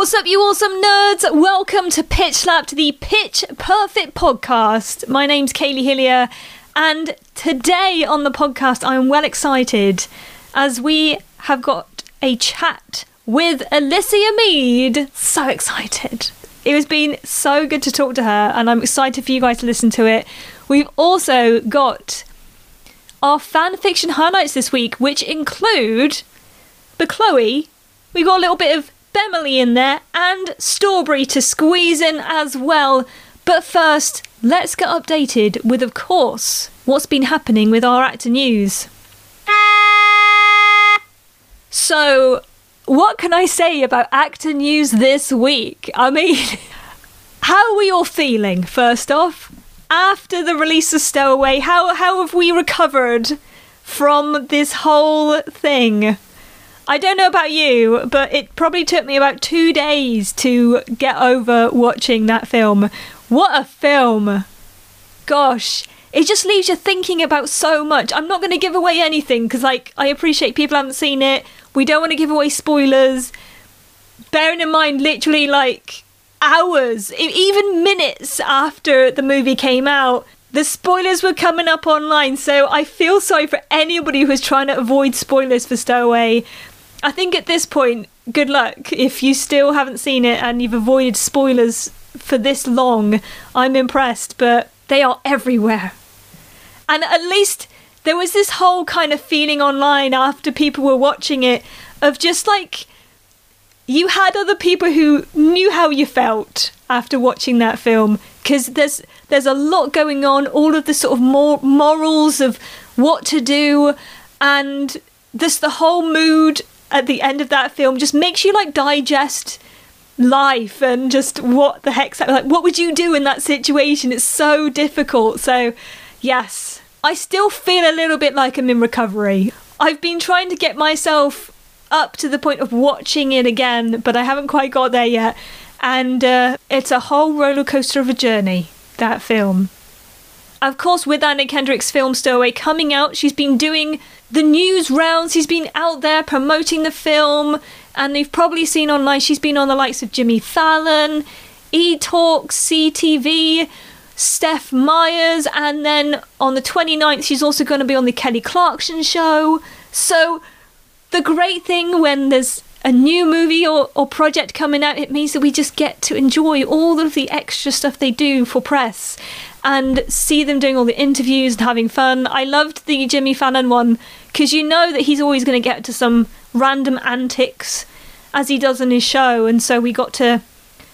What's up, you awesome nerds? Welcome to Pitch Slapped, the Pitch Perfect podcast. My name's Kaylee Hillier, and today on the podcast, I'm well excited as we have got a chat with Alicia Mead. So excited. It has been so good to talk to her, and I'm excited for you guys to listen to it. We've also got our fan fiction highlights this week, which include Bechloe. We got a little bit of Bemily in there and Staubrey to squeeze in as well. But first, let's get updated with, of course, what's been happening with our actor news. So, what can I say about actor news this week? I mean, how are we all feeling, first off? After the release of Stowaway, how, how have we recovered from this whole thing? I don't know about you, but it probably took me about two days to get over watching that film. What a film! Gosh, it just leaves you thinking about so much. I'm not going to give away anything because, like, I appreciate people haven't seen it. We don't want to give away spoilers. Bearing in mind, literally, like, hours, even minutes after the movie came out, the spoilers were coming up online. So I feel sorry for anybody who's trying to avoid spoilers for Stowaway. I think at this point, good luck if you still haven't seen it and you've avoided spoilers for this long. I'm impressed, but they are everywhere. And at least there was this whole kind of feeling online after people were watching it of just like you had other people who knew how you felt after watching that film because there's there's a lot going on all of the sort of more morals of what to do and this the whole mood at the end of that film just makes you like digest life and just what the heck's like what would you do in that situation? It's so difficult. So yes i still feel a little bit like i'm in recovery. I've been trying to get myself up to the point of watching it again but i haven't quite got there yet. And uh, it's a whole roller coaster of a journey that film of course, with Anna Kendrick's film Stowaway coming out, she's been doing the news rounds. She's been out there promoting the film, and they've probably seen online she's been on the likes of Jimmy Fallon, E Talk, CTV, Seth Meyers, and then on the 29th, she's also going to be on the Kelly Clarkson show. So, the great thing when there's a new movie or, or project coming out, it means that we just get to enjoy all of the extra stuff they do for press and see them doing all the interviews and having fun. I loved the Jimmy Fallon one because you know that he's always going to get to some random antics as he does in his show, and so we got to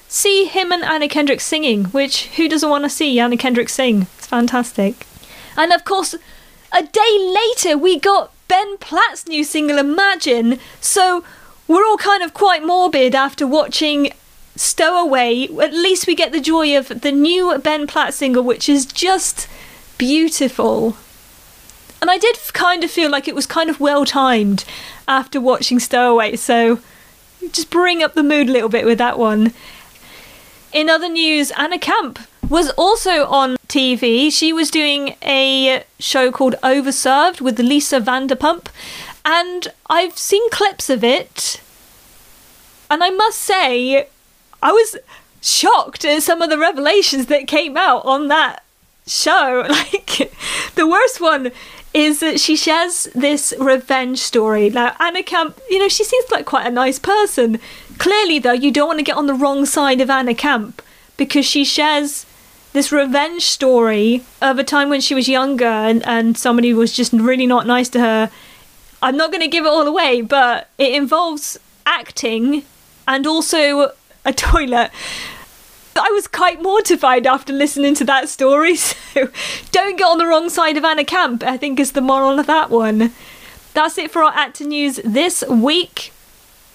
see him and Anna Kendrick singing, which who doesn't want to see Anna Kendrick sing? It's fantastic. And of course, a day later we got Ben Platt's new single Imagine, so we're all kind of quite morbid after watching Stowaway, at least we get the joy of the new Ben Platt single, which is just beautiful. And I did kind of feel like it was kind of well timed after watching Stowaway, so just bring up the mood a little bit with that one. In other news, Anna Camp was also on TV. She was doing a show called Overserved with Lisa Vanderpump, and I've seen clips of it. And I must say, I was shocked at some of the revelations that came out on that show. Like, the worst one is that she shares this revenge story. Now, Anna Camp, you know, she seems like quite a nice person. Clearly, though, you don't want to get on the wrong side of Anna Camp because she shares this revenge story of a time when she was younger and, and somebody was just really not nice to her. I'm not going to give it all away, but it involves acting and also a toilet. I was quite mortified after listening to that story, so don't get on the wrong side of Anna Camp, I think is the moral of that one. That's it for our actor news this week.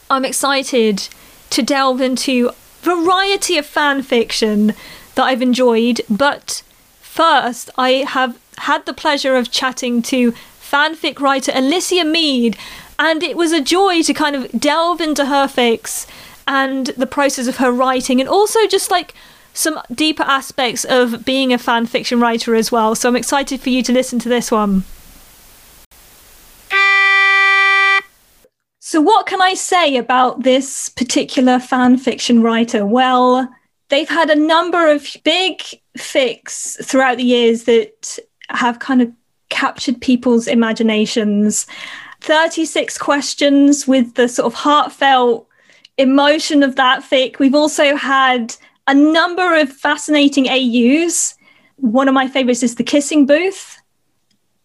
I'm excited to delve into variety of fan fiction that I've enjoyed, but first I have had the pleasure of chatting to fanfic writer Alicia Mead, and it was a joy to kind of delve into her fics and the process of her writing, and also just like some deeper aspects of being a fan fiction writer as well. So I'm excited for you to listen to this one. So, what can I say about this particular fan fiction writer? Well, they've had a number of big fics throughout the years that have kind of captured people's imaginations. 36 questions with the sort of heartfelt emotion of that fic. We've also had a number of fascinating AUs. One of my favorites is The Kissing Booth.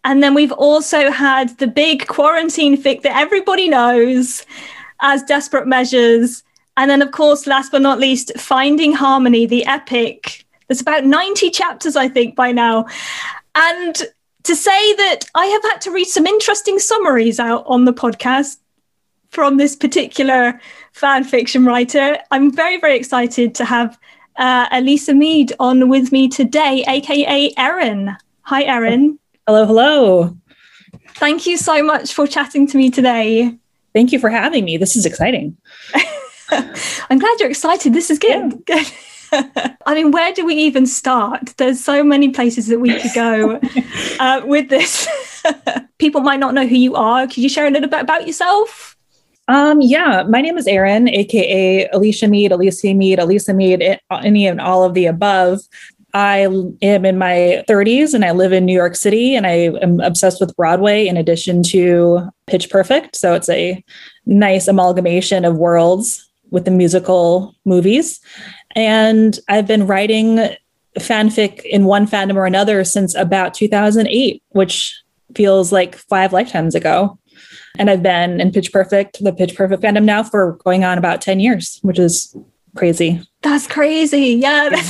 And then we've also had the big quarantine fic that everybody knows as Desperate Measures. And then, of course, last but not least, Finding Harmony, the epic. There's about 90 chapters, I think, by now. And to say that I have had to read some interesting summaries out on the podcast from this particular fan fiction writer, I'm very, very excited to have uh, Elisa Mead on with me today, aka Erin. Hi, Erin. Hello, hello. Thank you so much for chatting to me today. Thank you for having me. This is exciting. I'm glad you're excited. This is good. Yeah. I mean, where do we even start? There's so many places that we could go uh, with this. People might not know who you are. Could you share a little bit about yourself? Um, yeah, my name is Erin, aka Alicia Mead, Alicia Mead, Alicia Mead, any and all of the above. I am in my 30s and I live in New York City and I am obsessed with Broadway in addition to Pitch Perfect. So it's a nice amalgamation of worlds with the musical movies. And I've been writing fanfic in one fandom or another since about 2008, which feels like five lifetimes ago. And I've been in Pitch Perfect, the Pitch Perfect fandom now for going on about 10 years, which is crazy. That's crazy. Yeah.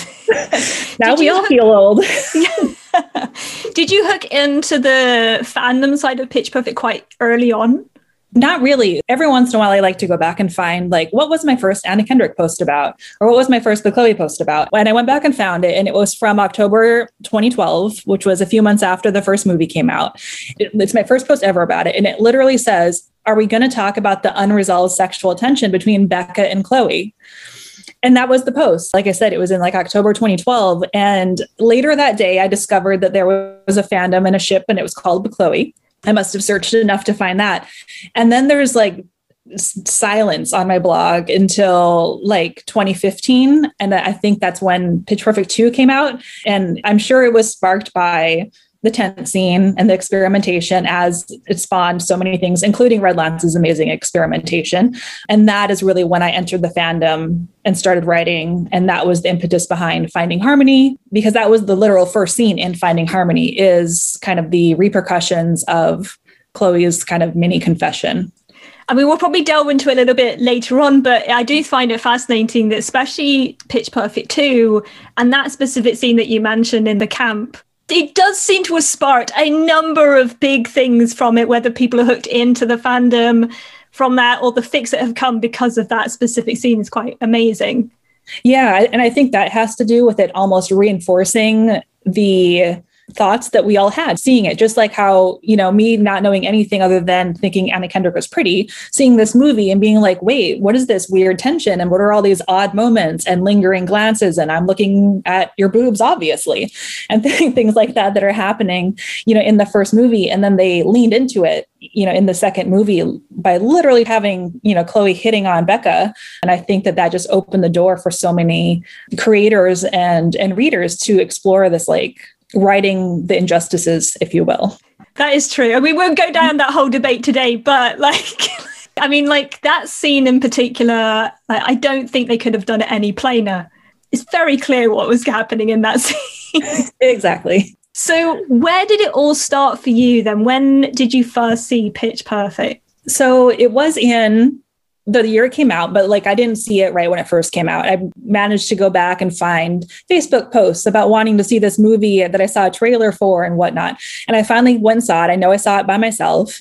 now we all hook- feel old. Did you hook into the fandom side of Pitch Perfect quite early on? Not really. Every once in a while, I like to go back and find, like, what was my first Anna Kendrick post about? Or what was my first Bechloe post about? And I went back and found it, and it was from October 2012, which was a few months after the first movie came out. It's my first post ever about it. And it literally says, Are we going to talk about the unresolved sexual tension between Beca and Chloe? And that was the post. Like I said, it was in like October 2012. And later that day, I discovered that there was a fandom and a ship, and it was called Bechloe. I must have searched enough to find that. And then there's like silence on my blog until like 2015 and i think that's when pitch perfect 2 came out and i'm sure it was sparked by the tent scene and the experimentation as it spawned so many things, including Red Lance's amazing experimentation. And that is really when I entered the fandom and started writing. And that was the impetus behind Finding Harmony, because that was the literal first scene in Finding Harmony is kind of the repercussions of Chloe's kind of mini confession. I mean, we'll probably delve into it a little bit later on, but I do find it fascinating that, especially Pitch Perfect 2 and that specific scene that you mentioned in the camp, it does seem to have sparked a number of big things from it, whether people are hooked into the fandom from that or the fics that have come because of that specific scene is quite amazing. Yeah, and I think that has to do with it almost reinforcing the thoughts that we all had seeing it just like how you know me not knowing anything other than thinking anna kendrick was pretty seeing this movie and being like wait what is this weird tension? And what are all these odd moments and lingering glances? And i'm looking at your boobs obviously and things like that that are happening you know in the first movie. And then they leaned into it you know in the second movie by literally having you know chloe hitting on beca. And i think that that just opened the door for so many creators and and readers to explore this like righting the injustices, if you will. That is true. And we won't go down that whole debate today, but like, I mean, like that scene in particular, like, I don't think they could have done it any plainer. It's very clear what was happening in that scene. exactly. So, where did it all start for you then? When did you first see Pitch Perfect? So, it was in the year it came out, but like I didn't see it right when it first came out. I managed to go back and find Facebook posts about wanting to see this movie that I saw a trailer for and whatnot. And I finally went and saw it. I know I saw it by myself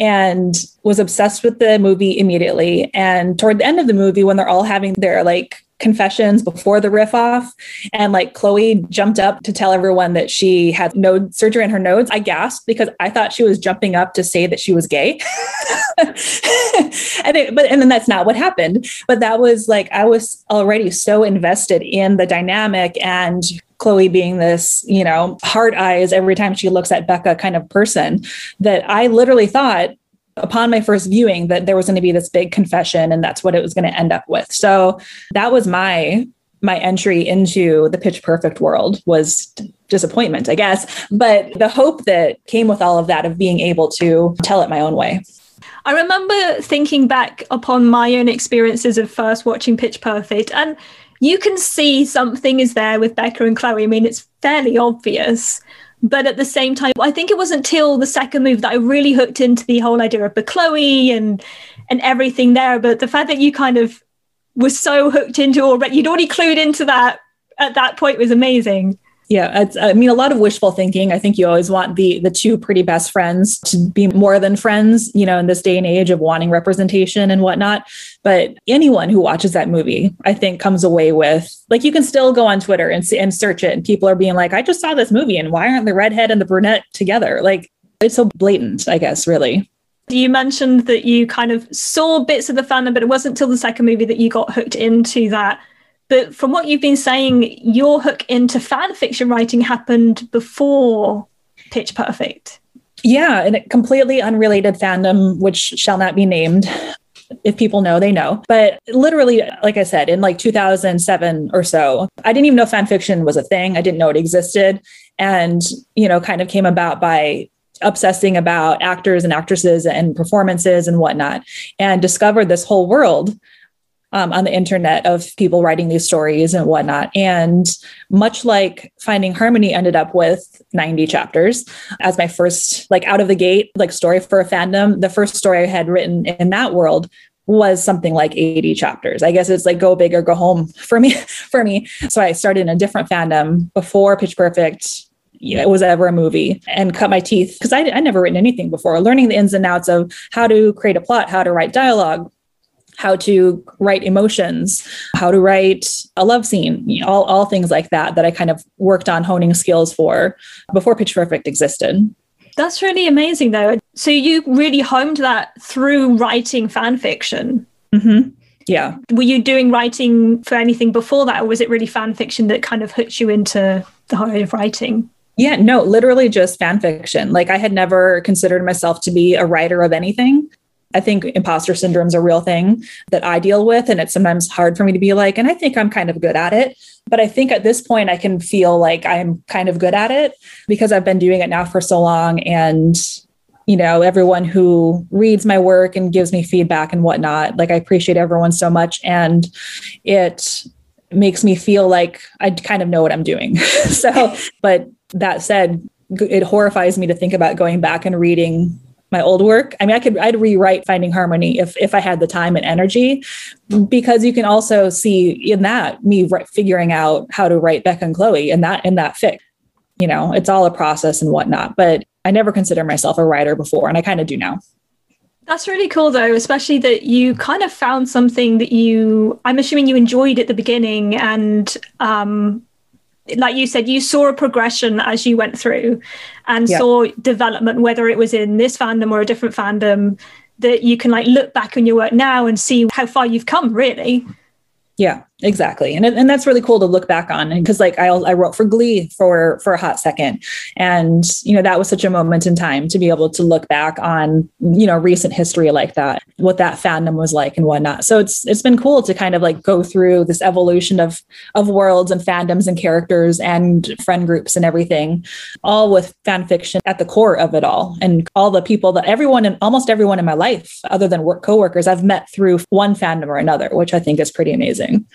and was obsessed with the movie immediately. And toward the end of the movie, when they're all having their like confessions before the riff off. And like Chloe jumped up to tell everyone that she had node surgery in her nodes. I gasped because I thought she was jumping up to say that she was gay. and it, but and then that's not what happened. But that was like I was already so invested in the dynamic and Chloe being this, you know, hard eyes every time she looks at Beca kind of person that I literally thought upon my first viewing that there was going to be this big confession and that's what it was going to end up with. So that was my my entry into the pitch perfect world was disappointment, I guess, but the hope that came with all of that of being able to tell it my own way. I remember thinking back upon my own experiences of first watching Pitch Perfect, and you can see something is there with Beca and Chloe. I mean, it's fairly obvious. But at the same time, I think it wasn't until the second move that I really hooked into the whole idea of Bechloe and and everything there. But the fact that you kind of was so hooked into already, you'd already clued into that at that point was amazing. Yeah, I mean, a lot of wishful thinking. I think you always want the the two pretty best friends to be more than friends, you know, in this day and age of wanting representation and whatnot. But anyone who watches that movie, I think, comes away with like you can still go on Twitter and see, and search it, and people are being like, "I just saw this movie, and why aren't the redhead and the brunette together?" Like it's so blatant, I guess, really. You mentioned that you kind of saw bits of the fandom, but it wasn't till the second movie that you got hooked into that. But from what you've been saying, your hook into fan fiction writing happened before Pitch Perfect. Yeah, and a completely unrelated fandom, which shall not be named. If people know, they know. But literally, like I said, in like 2007 or so, I didn't even know fan fiction was a thing. I didn't know it existed. And, you know, kind of came about by obsessing about actors and actresses and performances and whatnot, and discovered this whole world um, on the internet of people writing these stories and whatnot. And much like Finding Harmony ended up with 90 chapters as my first, like out of the gate, like story for a fandom, the first story I had written in that world was something like 80 chapters. I guess it's like go big or go home for me for me. So I started in a different fandom before Pitch Perfect know, it was ever a movie and cut my teeth because I, I never written anything before learning the ins and outs of how to create a plot how to write dialogue how to write emotions how to write a love scene you know, all, all things like that that i kind of worked on honing skills for before pitch perfect existed that's really amazing though so you really homed that through writing fan fiction mm-hmm. yeah were you doing writing for anything before that or was it really fan fiction that kind of hooked you into the whole of writing yeah, no, literally just fan fiction. Like I had never considered myself to be a writer of anything. I think imposter syndrome is a real thing that I deal with. And it's sometimes hard for me to be like, and I think I'm kind of good at it. But I think at this point, I can feel like I'm kind of good at it because I've been doing it now for so long. And, you know, everyone who reads my work and gives me feedback and whatnot, like I appreciate everyone so much. And it makes me feel like I kind of know what I'm doing. so, but that said, it horrifies me to think about going back and reading my old work. I mean, I could I'd rewrite Finding Harmony if if I had the time and energy, because you can also see in that me figuring out how to write Beca and Chloe and that in that fic. You know, it's all a process and whatnot. But I never considered myself a writer before, and I kind of do now. That's really cool, though, especially that you kind of found something that you, I'm assuming you enjoyed at the beginning and um, like you said, you saw a progression as you went through and yeah. saw development, whether it was in this fandom or a different fandom, that you can like look back on your work now and see how far you've come, really. Yeah, exactly. And, and that's really cool to look back on. Cause like I, I wrote for Glee for, for a hot second. And, you know, that was such a moment in time to be able to look back on, you know, recent history like that, what that fandom was like and whatnot. So it's, it's been cool to kind of like go through this evolution of, of worlds and fandoms and characters and friend groups and everything, all with fan fiction at the core of it all. And all the people that everyone and almost everyone in my life, other than work coworkers, I've met through one fandom or another, which I think is pretty amazing.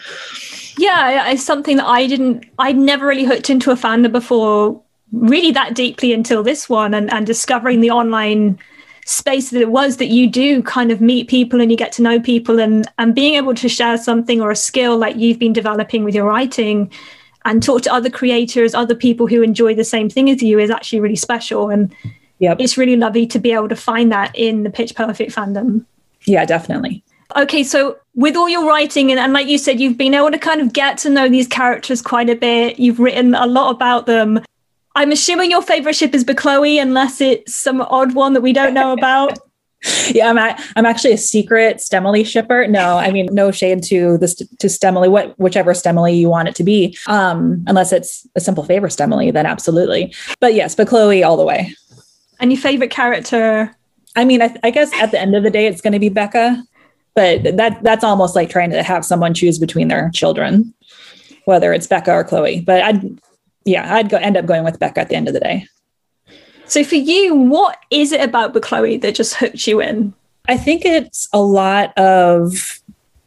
Yeah, it's something that I didn't, I'd never really hooked into a fandom before, really that deeply until this one, and, and discovering the online space that it was that you do kind of meet people and you get to know people and and being able to share something or a skill like you've been developing with your writing and talk to other creators other people who enjoy the same thing as you is actually really special. And yep. it's really lovely to be able to find that in the pitch perfect fandom. Yeah definitely. Okay, so with all your writing, and, and like you said, you've been able to kind of get to know these characters quite a bit. You've written a lot about them. I'm assuming your favorite ship is Chloe, unless it's some odd one that we don't know about. yeah, I'm a, I'm actually a secret Stemily shipper. No, I mean no shade to this to Stemily, what whichever Stemily you want it to be. Um, unless it's a simple favor Stemily, then absolutely. But yes, but Chloe all the way. And your favorite character? I mean, I, I guess at the end of the day, it's going to be Beca, but that that's almost like trying to have someone choose between their children, whether it's Beca or Chloe. But I'd, yeah, I'd go end up going with Beca at the end of the day. So for you, what is it about Bechloe that just hooked you in? I think it's a lot of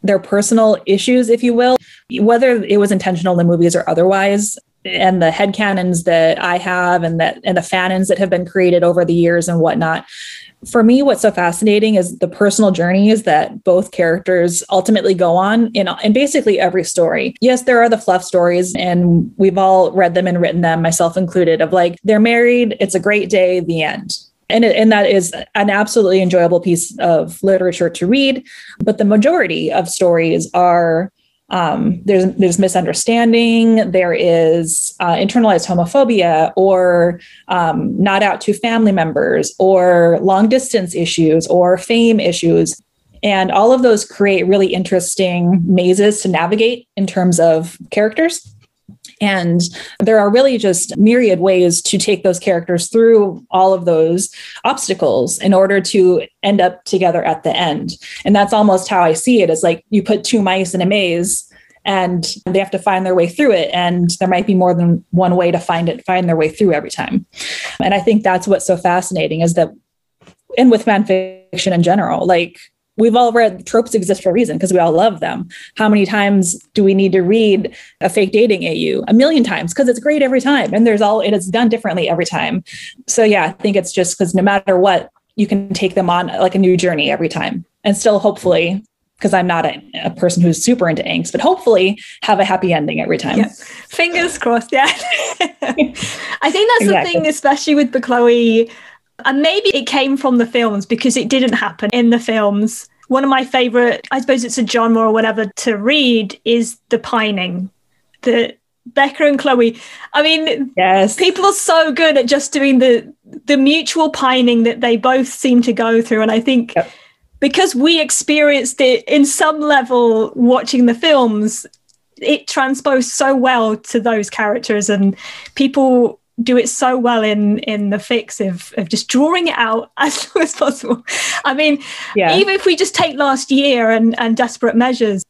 their personal issues, if you will, whether it was intentional in the movies or otherwise. And the head headcanons that I have and that and the fanons that have been created over the years and whatnot. For me, what's so fascinating is the personal journeys that both characters ultimately go on in, in basically every story. Yes, there are the fluff stories, and we've all read them and written them, myself included, of like, they're married, it's a great day, the end and, it, and that is an absolutely enjoyable piece of literature to read but the majority of stories are um, there's there's misunderstanding. There is uh, internalized homophobia or um, not out to family members or long distance issues or fame issues. And all of those create really interesting mazes to navigate in terms of characters and there are really just myriad ways to take those characters through all of those obstacles in order to end up together at the end. And that's almost how I see it. It's like you put two mice in a maze and they have to find their way through it and there might be more than one way to find it find their way through every time and i think that's what's so fascinating is that and with fan fiction in general like we've all read tropes exist for a reason because we all love them. How many times do we need to read a fake dating AU? A million times because it's great every time. And there's all it is done differently every time. So yeah, I think it's just because no matter what, you can take them on like a new journey every time and still hopefully because I'm not a, a, person who's super into angst, but hopefully have a happy ending every time. Yeah. Fingers crossed. Yeah. I think that's exactly. the thing, especially with Bechloe and maybe it came from the films because it didn't happen in the films. One of my favorite, I suppose it's a genre or whatever to read, is The Pining. The Beca and Chloe. I mean, yes, people are so good at just doing the the mutual pining that they both seem to go through, and I think yep. because we experienced it in some level watching the films, it transposed so well to those characters, and people do it so well in in the fics of, of just drawing it out as long as possible. I mean, yeah. even if we just take last year and, and desperate measures,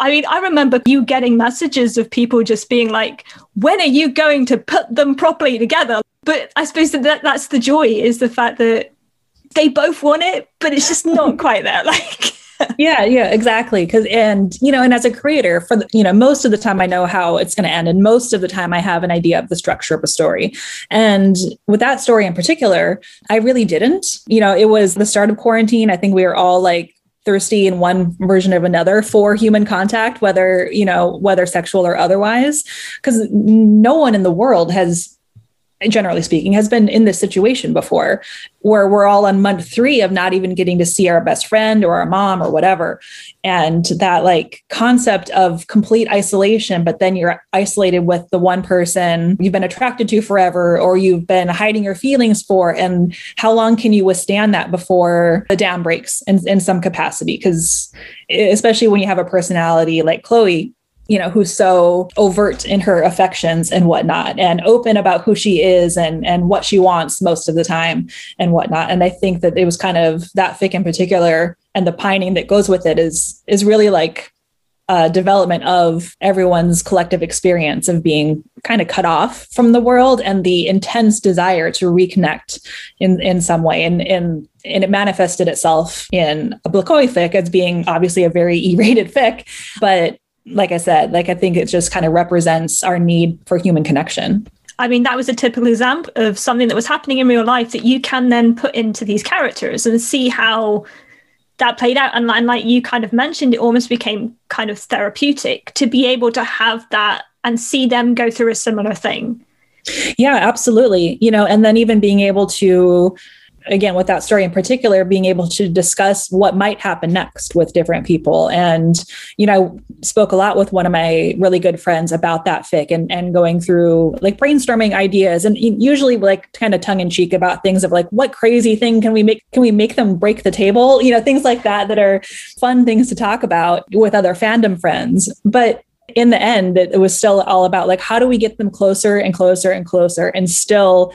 I mean, I remember you getting messages of people just being like, when are you going to put them properly together? But I suppose that, that that's the joy is the fact that they both want it, but it's just not quite there. Like yeah, yeah, exactly. Because and you know, and as a creator, for the, you know, most of the time I know how it's going to end, and most of the time I have an idea of the structure of a story. And with that story in particular, I really didn't. You know, it was the start of quarantine. I think we were all like thirsty in one version of another for human contact whether you know whether sexual or otherwise because no one in the world has generally speaking, has been in this situation before where we're all on month three of not even getting to see our best friend or our mom or whatever. And that like concept of complete isolation, but then you're isolated with the one person you've been attracted to forever or you've been hiding your feelings for. And how long can you withstand that before the dam breaks in, in some capacity? Because especially when you have a personality like Chloe, you know who's so overt in her affections and whatnot and open about who she is and and what she wants most of the time and whatnot. And i think that it was kind of that fic in particular and the pining that goes with it is is really like a development of everyone's collective experience of being kind of cut off from the world and the intense desire to reconnect in in some way. And and and it manifested itself in a Bechloe fic as being obviously a very E-rated fic, but like I said, like I think it just kind of represents our need for human connection. I mean, that was a typical example of something that was happening in real life that you can then put into these characters and see how that played out. And, and like you kind of mentioned, it almost became kind of therapeutic to be able to have that and see them go through a similar thing. Yeah, absolutely. You know, and then even being able to again with that story in particular being able to discuss what might happen next with different people. And you know I spoke a lot with one of my really good friends about that fic and, and going through like brainstorming ideas and usually like kind of tongue-in-cheek about things of like what crazy thing can we make can we make them break the table? You know things like that that are fun things to talk about with other fandom friends. But in the end it was still all about like how do we get them closer and closer and closer and still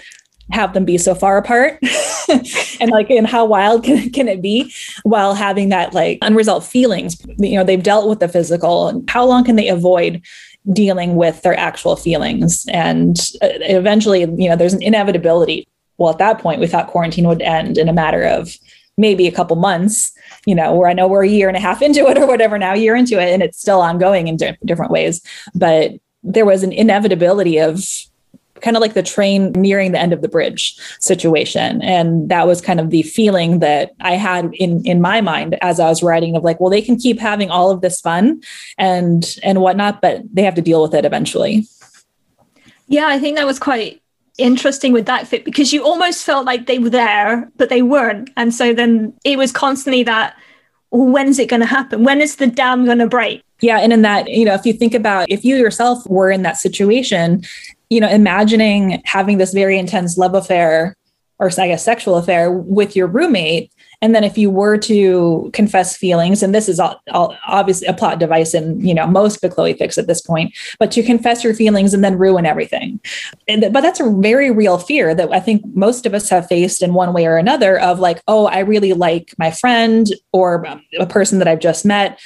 have them be so far apart? And like and how wild can, can it be while having that like unresolved feelings? You know they've dealt with the physical. And how long can they avoid dealing with their actual feelings? And uh, eventually you know there's an inevitability. Well at that point we thought quarantine would end in a matter of maybe a couple months you know where i know we're a year and a half into it or whatever now year into it and it's still ongoing in di- different ways. But there was an inevitability of kind of like the train nearing the end of the bridge situation. And that was kind of the feeling that i had in in my mind as i was writing of like well they can keep having all of this fun and and whatnot but they have to deal with it eventually. Yeah i think that was quite interesting with that fit because you almost felt like they were there but they weren't. And so then it was constantly that well, when's it going to happen? When is the dam going to break? Yeah. And in that, you know, if you think about if you yourself were in that situation, you know, imagining having this very intense love affair or I guess sexual affair with your roommate. And then if you were to confess feelings, and this is all, all obviously a plot device in you know most Chloe fics at this point, but to confess your feelings and then ruin everything. And, but that's a very real fear that I think most of us have faced in one way or another of like, oh, I really like my friend or a person that I've just met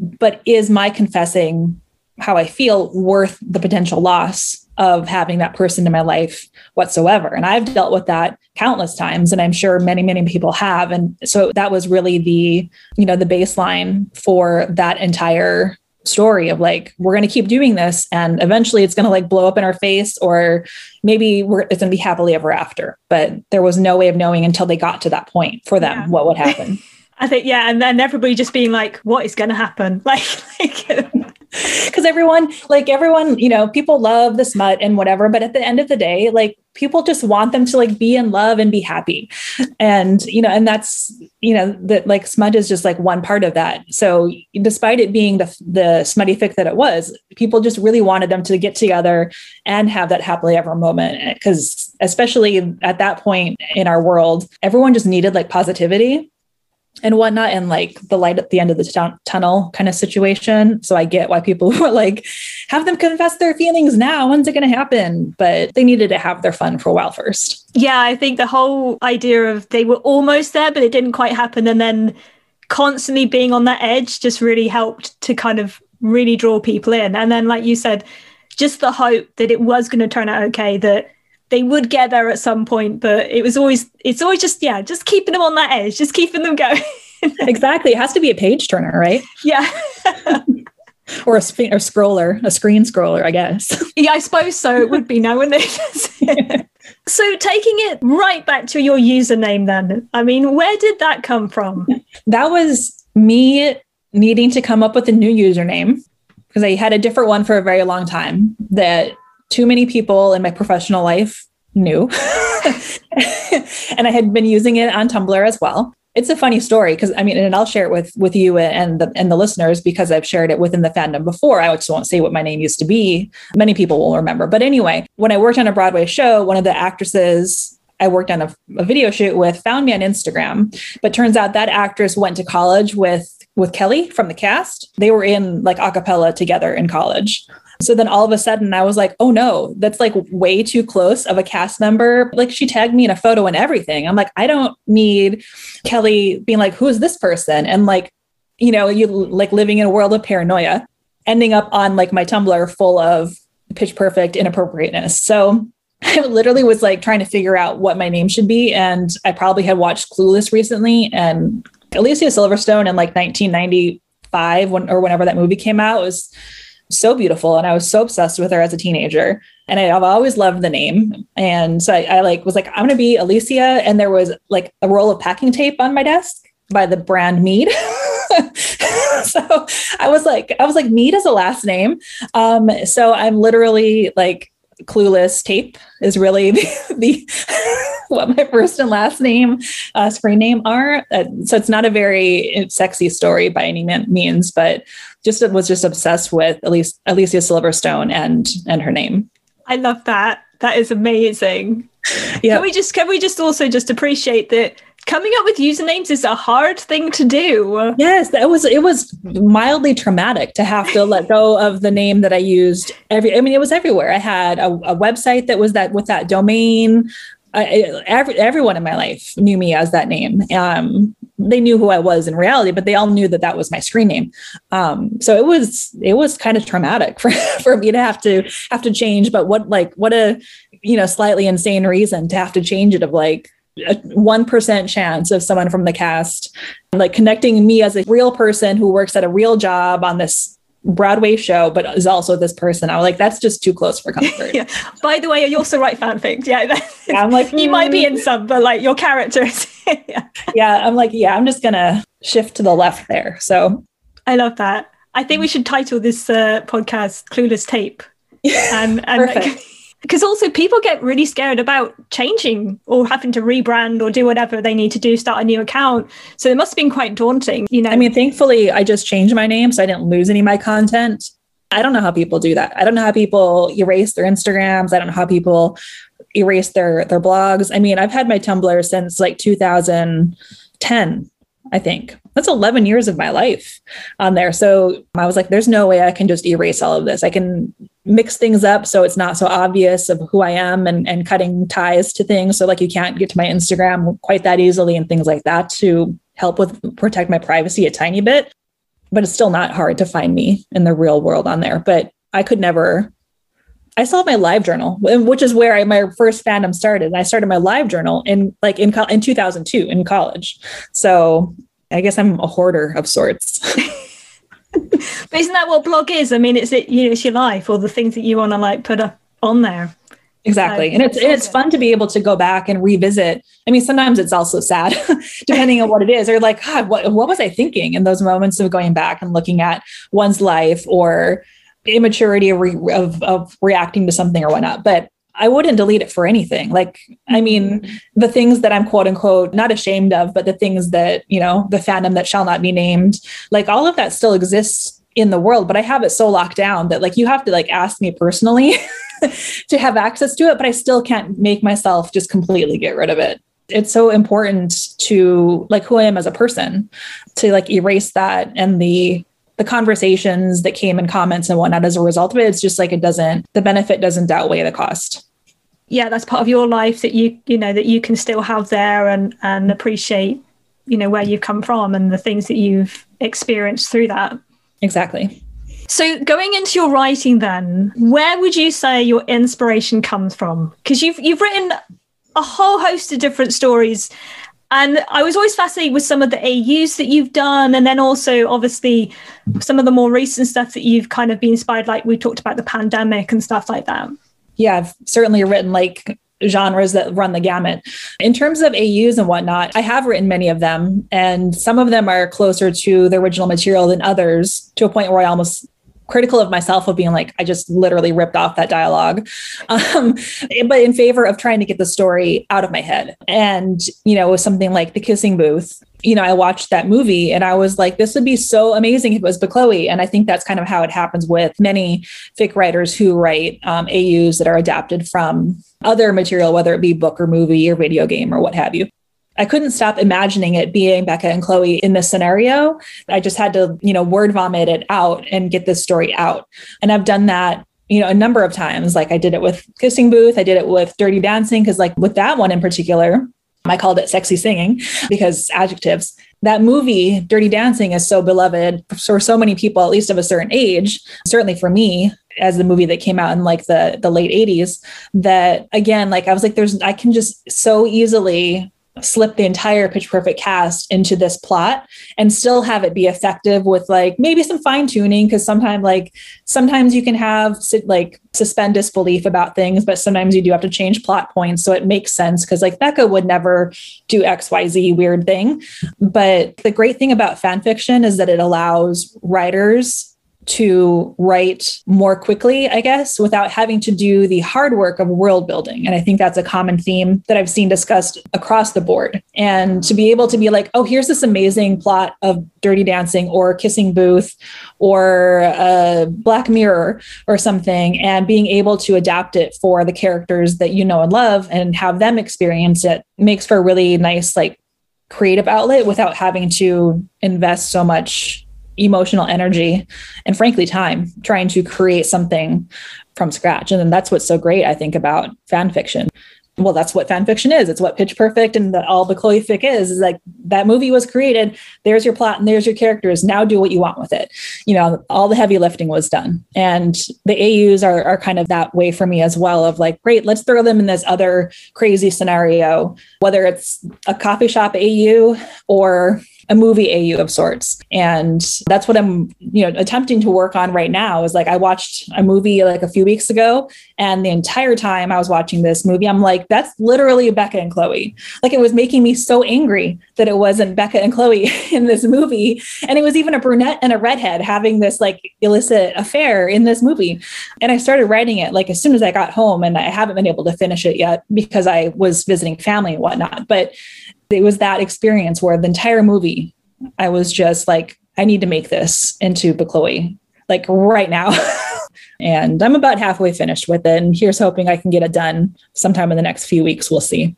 but is my confessing how I feel worth the potential loss of having that person in my life whatsoever? And I've dealt with that countless times and I'm sure many many people have and so that was really the you know the baseline for that entire story of like we're going to keep doing this and eventually it's going to like blow up in our face or maybe we're it's going to be happily ever after but there was no way of knowing until they got to that point for them yeah. what would happen I think yeah, and then everybody just being like, "What is going to happen?" Like, because everyone, like everyone, you know, people love the smut and whatever, but at the end of the day, like people just want them to like be in love and be happy, and you know, and that's you know that like smut is just like one part of that. So despite it being the the smutty fic that it was, people just really wanted them to get together and have that happily ever moment. Because especially at that point in our world, everyone just needed like positivity and whatnot and like the light at the end of the t- tunnel kind of situation. So i get why people were like have them confess their feelings now. When's it going to happen? But they needed to have their fun for a while first. Yeah i think the whole idea of they were almost there but it didn't quite happen. And then constantly being on that edge just really helped to kind of really draw people in. And then like you said just the hope that it was going to turn out okay that they would get there at some point, but it was always it's always just yeah, just keeping them on that edge, just keeping them going. exactly. It has to be a page turner, right? Yeah. or a, sp- or scroller, a screen scroller, I guess. Yeah, I suppose so. It would be now, wouldn't it? so taking it right back to your username then. I mean, where did that come from? That was me needing to come up with a new username because I had a different one for a very long time that too many people in my professional life knew. and I had been using it on Tumblr as well. It's a funny story because I mean, and I'll share it with with you and the and the listeners because I've shared it within the fandom before. I just won't say what my name used to be. Many people will remember. But anyway, when I worked on a Broadway show, one of the actresses I worked on a, a video shoot with found me on Instagram. But turns out that actress went to college with with Kelly from the cast. They were in like a cappella together in college. So then all of a sudden I was like, oh no, that's like way too close of a cast member. Like she tagged me in a photo and everything. I'm like, I don't need Kelly being like, who is this person? And like, you know, you like living in a world of paranoia, ending up on like my Tumblr full of pitch perfect inappropriateness. So I literally was like trying to figure out what my name should be. And I probably had watched Clueless recently and Alicia Silverstone in like 1995 when, or whenever that movie came out was so beautiful and I was so obsessed with her as a teenager. And I, have always loved the name. And so I, I like was like, I'm gonna be Alicia. And there was like a roll of packing tape on my desk by the brand Mead. so I was like, I was like, Mead is a last name. Um, so I'm literally like clueless tape is really the, the what my first and last name uh, screen name are. Uh, so it's not a very sexy story by any means but just was just obsessed with at least alicia silverstone and and her name. I love that. That is amazing. Yeah. Can we just can we just also just appreciate that coming up with usernames is a hard thing to do. Yes, that was it was mildly traumatic to have to let go of the name that I used every I mean it was everywhere. I had a, a website that was that with that domain I, every, everyone in my life knew me as that name. Um, they knew who I was in reality, but they all knew that that was my screen name. Um, so it was it was kind of traumatic for for me to have to have to change. But what like what a you know slightly insane reason to have to change it of like a 1% chance of someone from the cast like connecting me as a real person who works at a real job on this Broadway show, but is also this person. I was like, that's just too close for comfort. yeah. By the way, you also write fanfic. Yeah. yeah I'm like, you mm. might be in some, but like your characters. yeah. yeah. I'm like, yeah, I'm just going to shift to the left there. So I love that. I think we should title this uh, podcast Clueless Tape. And, and Perfect because also people get really scared about changing or having to rebrand or do whatever they need to do start a new account. So it must have been quite daunting you know? I mean thankfully i just changed my name so i didn't lose any of my content. I don't know how people do that. I don't know how people erase their instagrams. I don't know how people erase their their blogs. I mean i've had my tumblr since like 2010 I think that's 11 years of my life on there. So I was like, there's no way I can just erase all of this. I can mix things up so it's not so obvious of who I am and, and cutting ties to things. So, like, you can't get to my Instagram quite that easily and things like that to help with protect my privacy a tiny bit. But it's still not hard to find me in the real world on there. But I could never I still have my live journal, which is where I, my first fandom started. And I started my live journal in like in in 2002 in college. So I guess I'm a hoarder of sorts. but isn't that what blog is? I mean, it's it you know it's your life or the things that you want to like put up on there. Exactly. and it's it's fun to be able to go back and revisit. I mean, sometimes it's also sad, depending on what it is, or like, God, what, what was I thinking in those moments of going back and looking at one's life or immaturity of, re- of, of reacting to something or whatnot. But I wouldn't delete it for anything. Like, I mm-hmm. mean, the things that I'm quote unquote not ashamed of, but the things that, you know, the fandom that shall not be named, like all of that still exists in the world, but I have it so locked down that like you have to like ask me personally to have access to it, but I still can't make myself just completely get rid of it. It's so important to like who I am as a person to like erase that and the the conversations that came in comments and whatnot as a result of it. It's just like it doesn't, the benefit doesn't outweigh the cost. Yeah, that's part of your life that you, you know, that you can still have there and and appreciate, you know, where you've come from and the things that you've experienced through that. Exactly. So going into your writing then, where would you say your inspiration comes from? Because you've you've written a whole host of different stories and I was always fascinated with some of the AUs that you've done, and then also obviously some of the more recent stuff that you've kind of been inspired, like we talked about the pandemic and stuff like that. Yeah, I've certainly written like genres that run the gamut. In terms of AUs and whatnot, I have written many of them, and some of them are closer to the original material than others to a point where I almost critical of myself of being like, I just literally ripped off that dialogue. Um, but in favor of trying to get the story out of my head. And, you know, with something like The Kissing Booth, you know, I watched that movie and I was like, this would be so amazing if it was Bechloe. And I think that's kind of how it happens with many fic writers who write um, AUs that are adapted from other material, whether it be book or movie or video game or what have you. I couldn't stop imagining it being Beca and Chloe in this scenario. I just had to, you know, word vomit it out and get this story out. And I've done that you know, a number of times. Like I did it with Kissing Booth, I did it with Dirty Dancing, because like with that one in particular, I called it sexy singing because adjectives. That movie, Dirty Dancing, is so beloved for so many people, at least of a certain age. Certainly for me, as the movie that came out in like the the late 80s, that again, like I was like, there's I can just so easily slip the entire pitch perfect cast into this plot and still have it be effective with like maybe some fine tuning because sometimes like sometimes you can have like suspend disbelief about things but sometimes you do have to change plot points so it makes sense because like beca would never do xyz weird thing. But the great thing about fan fiction is that it allows writers to write more quickly, I guess, without having to do the hard work of world building. And I think that's a common theme that I've seen discussed across the board. And to be able to be like, oh, here's this amazing plot of Dirty Dancing or Kissing Booth or uh, Black Mirror or something, and being able to adapt it for the characters that you know and love and have them experience it makes for a really nice, like, creative outlet without having to invest so much emotional energy and frankly time trying to create something from scratch. And then that's what's so great i think about fan fiction. Well that's what fan fiction is. It's what pitch perfect and all the chloe fic is is like that movie was created. There's your plot and there's your characters. Now do what you want with it. You know all the heavy lifting was done. And the aus are, are kind of that way for me as well of like great let's throw them in this other crazy scenario whether it's a coffee shop au or a movie AU of sorts. And that's what I'm, you know, attempting to work on right now is like I watched a movie like a few weeks ago and the entire time I was watching this movie, I'm like, that's literally Beca and Chloe. Like it was making me so angry that it wasn't Beca and Chloe in this movie. And it was even a brunette and a redhead having this like illicit affair in this movie. And I started writing it like as soon as I got home and I haven't been able to finish it yet because I was visiting family and whatnot. But it was that experience where the entire movie, I was just like, I need to make this into Chloe, like right now. and I'm about halfway finished with it. And here's hoping I can get it done sometime in the next few weeks. We'll see.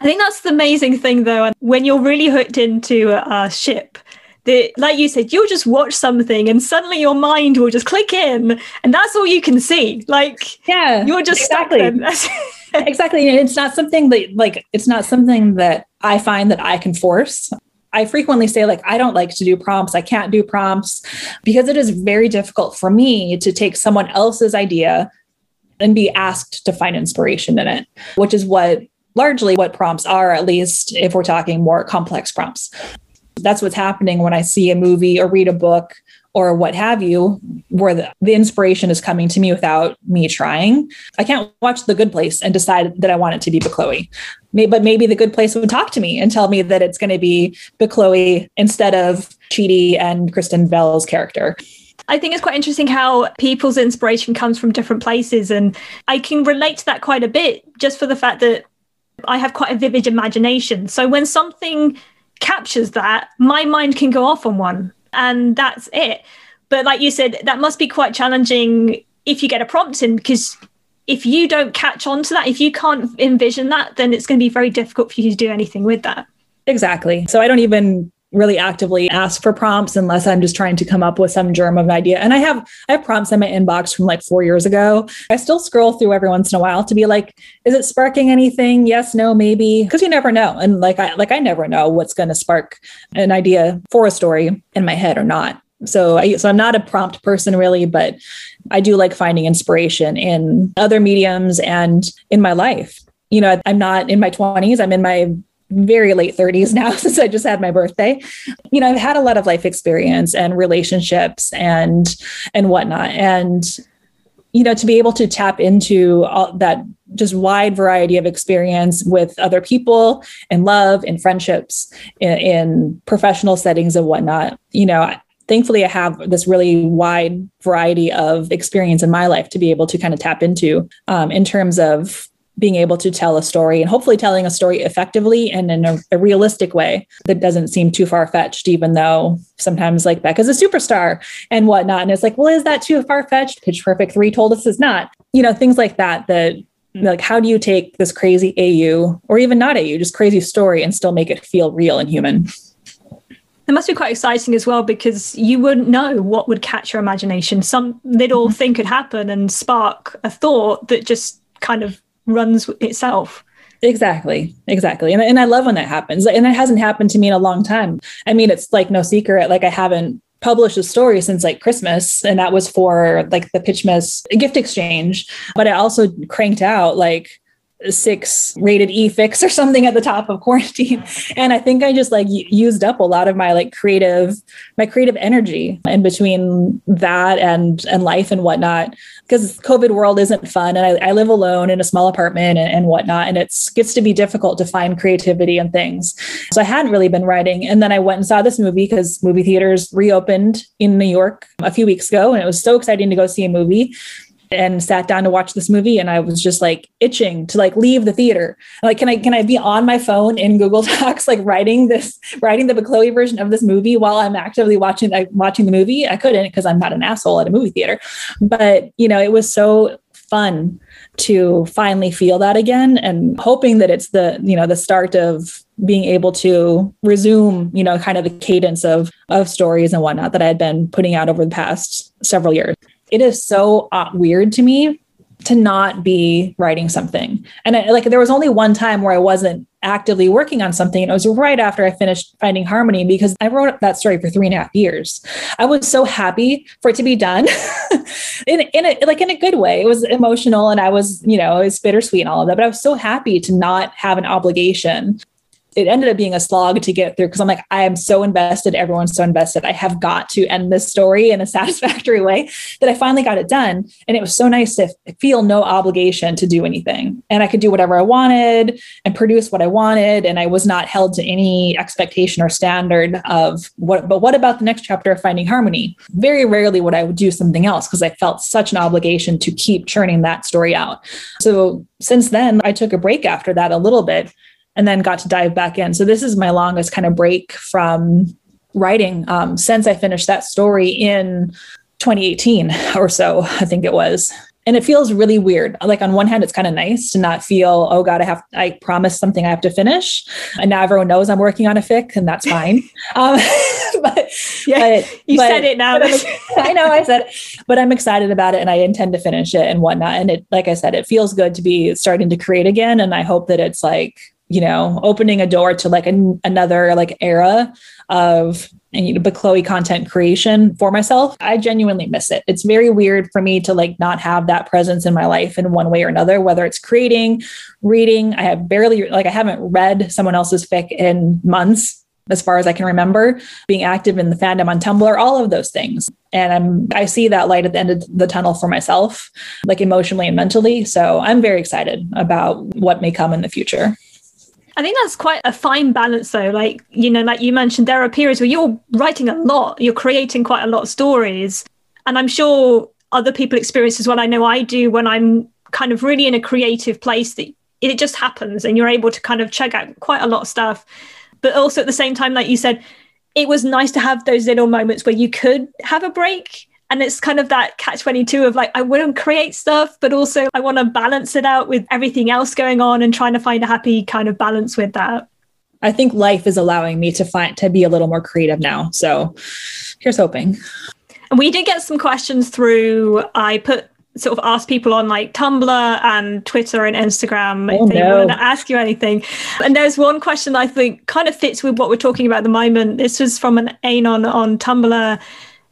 I think that's the amazing thing, though, when you're really hooked into a ship. That, like you said, you'll just watch something and suddenly your mind will just click in, and that's all you can see. Like, yeah, you're just exactly. exactly. And it's not something that, like, it's not something that I find that I can force. I frequently say, like, I don't like to do prompts. I can't do prompts because it is very difficult for me to take someone else's idea and be asked to find inspiration in it, which is what largely what prompts are, at least if we're talking more complex prompts. That's what's happening when I see a movie or read a book or what have you, where the, the, inspiration is coming to me without me trying. I can't watch The Good Place and decide that I want it to be Chloe. But maybe The Good Place would talk to me and tell me that it's going to be Chloe instead of Chidi and Kristen Bell's character. I think it's quite interesting how people's inspiration comes from different places. And I can relate to that quite a bit just for the fact that I have quite a vivid imagination. So when something captures that, my mind can go off on one and that's it. But like you said, that must be quite challenging if you get a prompt in because if you don't catch on to that, if you can't envision that, then it's going to be very difficult for you to do anything with that. Exactly. So I don't even really actively ask for prompts unless I'm just trying to come up with some germ of an idea. And I have I have prompts in my inbox from like 4 years ago. I still scroll through every once in a while to be like is it sparking anything? Yes, no, maybe because you never know. And like I like I never know what's going to spark an idea for a story in my head or not. So I so I'm not a prompt person really, but I do like finding inspiration in other mediums and in my life. You know, I'm not in my 20s, I'm in my very late 30s now since I just had my birthday. You know, I've had a lot of life experience and relationships and and whatnot. And you know, to be able to tap into all that just wide variety of experience with other people and love and friendships in, in professional settings and whatnot, you know, thankfully I have this really wide variety of experience in my life to be able to kind of tap into um, in terms of being able to tell a story and hopefully telling a story effectively and in a, a realistic way that doesn't seem too far fetched, even though sometimes like Beca's a superstar and whatnot. And it's like, well, is that too far fetched? Pitch Perfect 3 told us it's not. You know, things like that, that like, how do you take this crazy AU or even not AU, just crazy story and still make it feel real and human? It must be quite exciting as well because you wouldn't know what would catch your imagination. Some little mm-hmm. thing could happen and spark a thought that just kind of runs itself. Exactly. Exactly. And, and I love when that happens. And it hasn't happened to me in a long time. I mean, it's like no secret. Like I haven't published a story since like Christmas, and that was for like the Pitchmas gift exchange. But I also cranked out like six rated e fics or something at the top of quarantine. And i think i just like used up a lot of my like creative my creative energy in between that and and life and whatnot. Because covid world isn't fun and I, I live alone in a small apartment and, and whatnot and it's gets to be difficult to find creativity and things. So i hadn't really been writing and then i went and saw this movie because movie theaters reopened in new york a few weeks ago and it was so exciting to go see a movie and sat down to watch this movie and I was just like itching to like leave the theater. Like, can I can I be on my phone in Google Docs, like writing this, writing the Chloe version of this movie while I'm actively watching like, watching the movie? I couldn't because I'm not an asshole at a movie theater. But you know, it was so fun to finally feel that again and hoping that it's the you know the start of being able to resume you know kind of the cadence of of stories and whatnot that i had been putting out over the past several years it is so uh, weird to me to not be writing something. And I, like there was only one time where I wasn't actively working on something. And it was right after I finished Finding Harmony because I wrote that story for three and a half years. I was so happy for it to be done in, in a, like in a good way. It was emotional and I was, you know, it was bittersweet and all of that, but I was so happy to not have an obligation it ended up being a slog to get through because I'm like, I am so invested. Everyone's so invested. I have got to end this story in a satisfactory way that I finally got it done. And it was so nice to feel no obligation to do anything. And I could do whatever I wanted and produce what I wanted. And I was not held to any expectation or standard of what, but what about the next chapter of Finding Harmony? Very rarely would I do something else because I felt such an obligation to keep churning that story out. So since then, I took a break after that a little bit and then got to dive back in. So this is my longest kind of break from writing um, since I finished that story in 2018 or so, I think it was. And it feels really weird. Like on one hand, it's kind of nice to not feel, oh God, I have I promised something I have to finish. And now everyone knows I'm working on a fic, and that's fine. um, but yeah, but, you but, said it now. I know I said, it, but I'm excited about it and I intend to finish it and whatnot. And it, like I said, it feels good to be starting to create again. And I hope that it's like you know, opening a door to like an, another like era of you know, Chloe content creation for myself. I genuinely miss it. It's very weird for me to like not have that presence in my life in one way or another, whether it's creating, reading. I have barely like I haven't read someone else's fic in months as far as I can remember, being active in the fandom on Tumblr, all of those things. And I'm I see that light at the end of the tunnel for myself, like emotionally and mentally. So I'm very excited about what may come in the future. I think that's quite a fine balance, though. Like, you know, like you mentioned, there are periods where you're writing a lot, you're creating quite a lot of stories. And I'm sure other people experience as well. I know I do when I'm kind of really in a creative place that it just happens and you're able to kind of check out quite a lot of stuff. But also at the same time, like you said, it was nice to have those little moments where you could have a break and it's kind of that catch 22 of like i want to create stuff but also i want to balance it out with everything else going on and trying to find a happy kind of balance with that i think life is allowing me to find to be a little more creative now so here's hoping and we did get some questions through i put sort of ask people on like Tumblr and Twitter and Instagram oh, if they no. want to ask you anything. And there's one question I think kind of fits with what we're talking about at the moment. This was from an Anon on Tumblr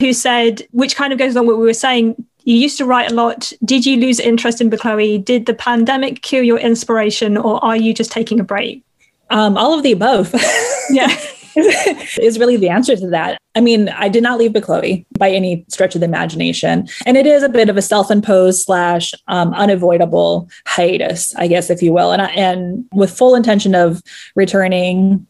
who said, which kind of goes along with what we were saying. You used to write a lot. Did you lose interest in Chloe? Did the pandemic kill your inspiration, or are you just taking a break? Um, all of the above. yeah. is really the answer to that. I mean, I did not leave Chloe by any stretch of the imagination. And it is a bit of a self-imposed slash um, unavoidable hiatus, I guess, if you will. And, I, and with full intention of returning,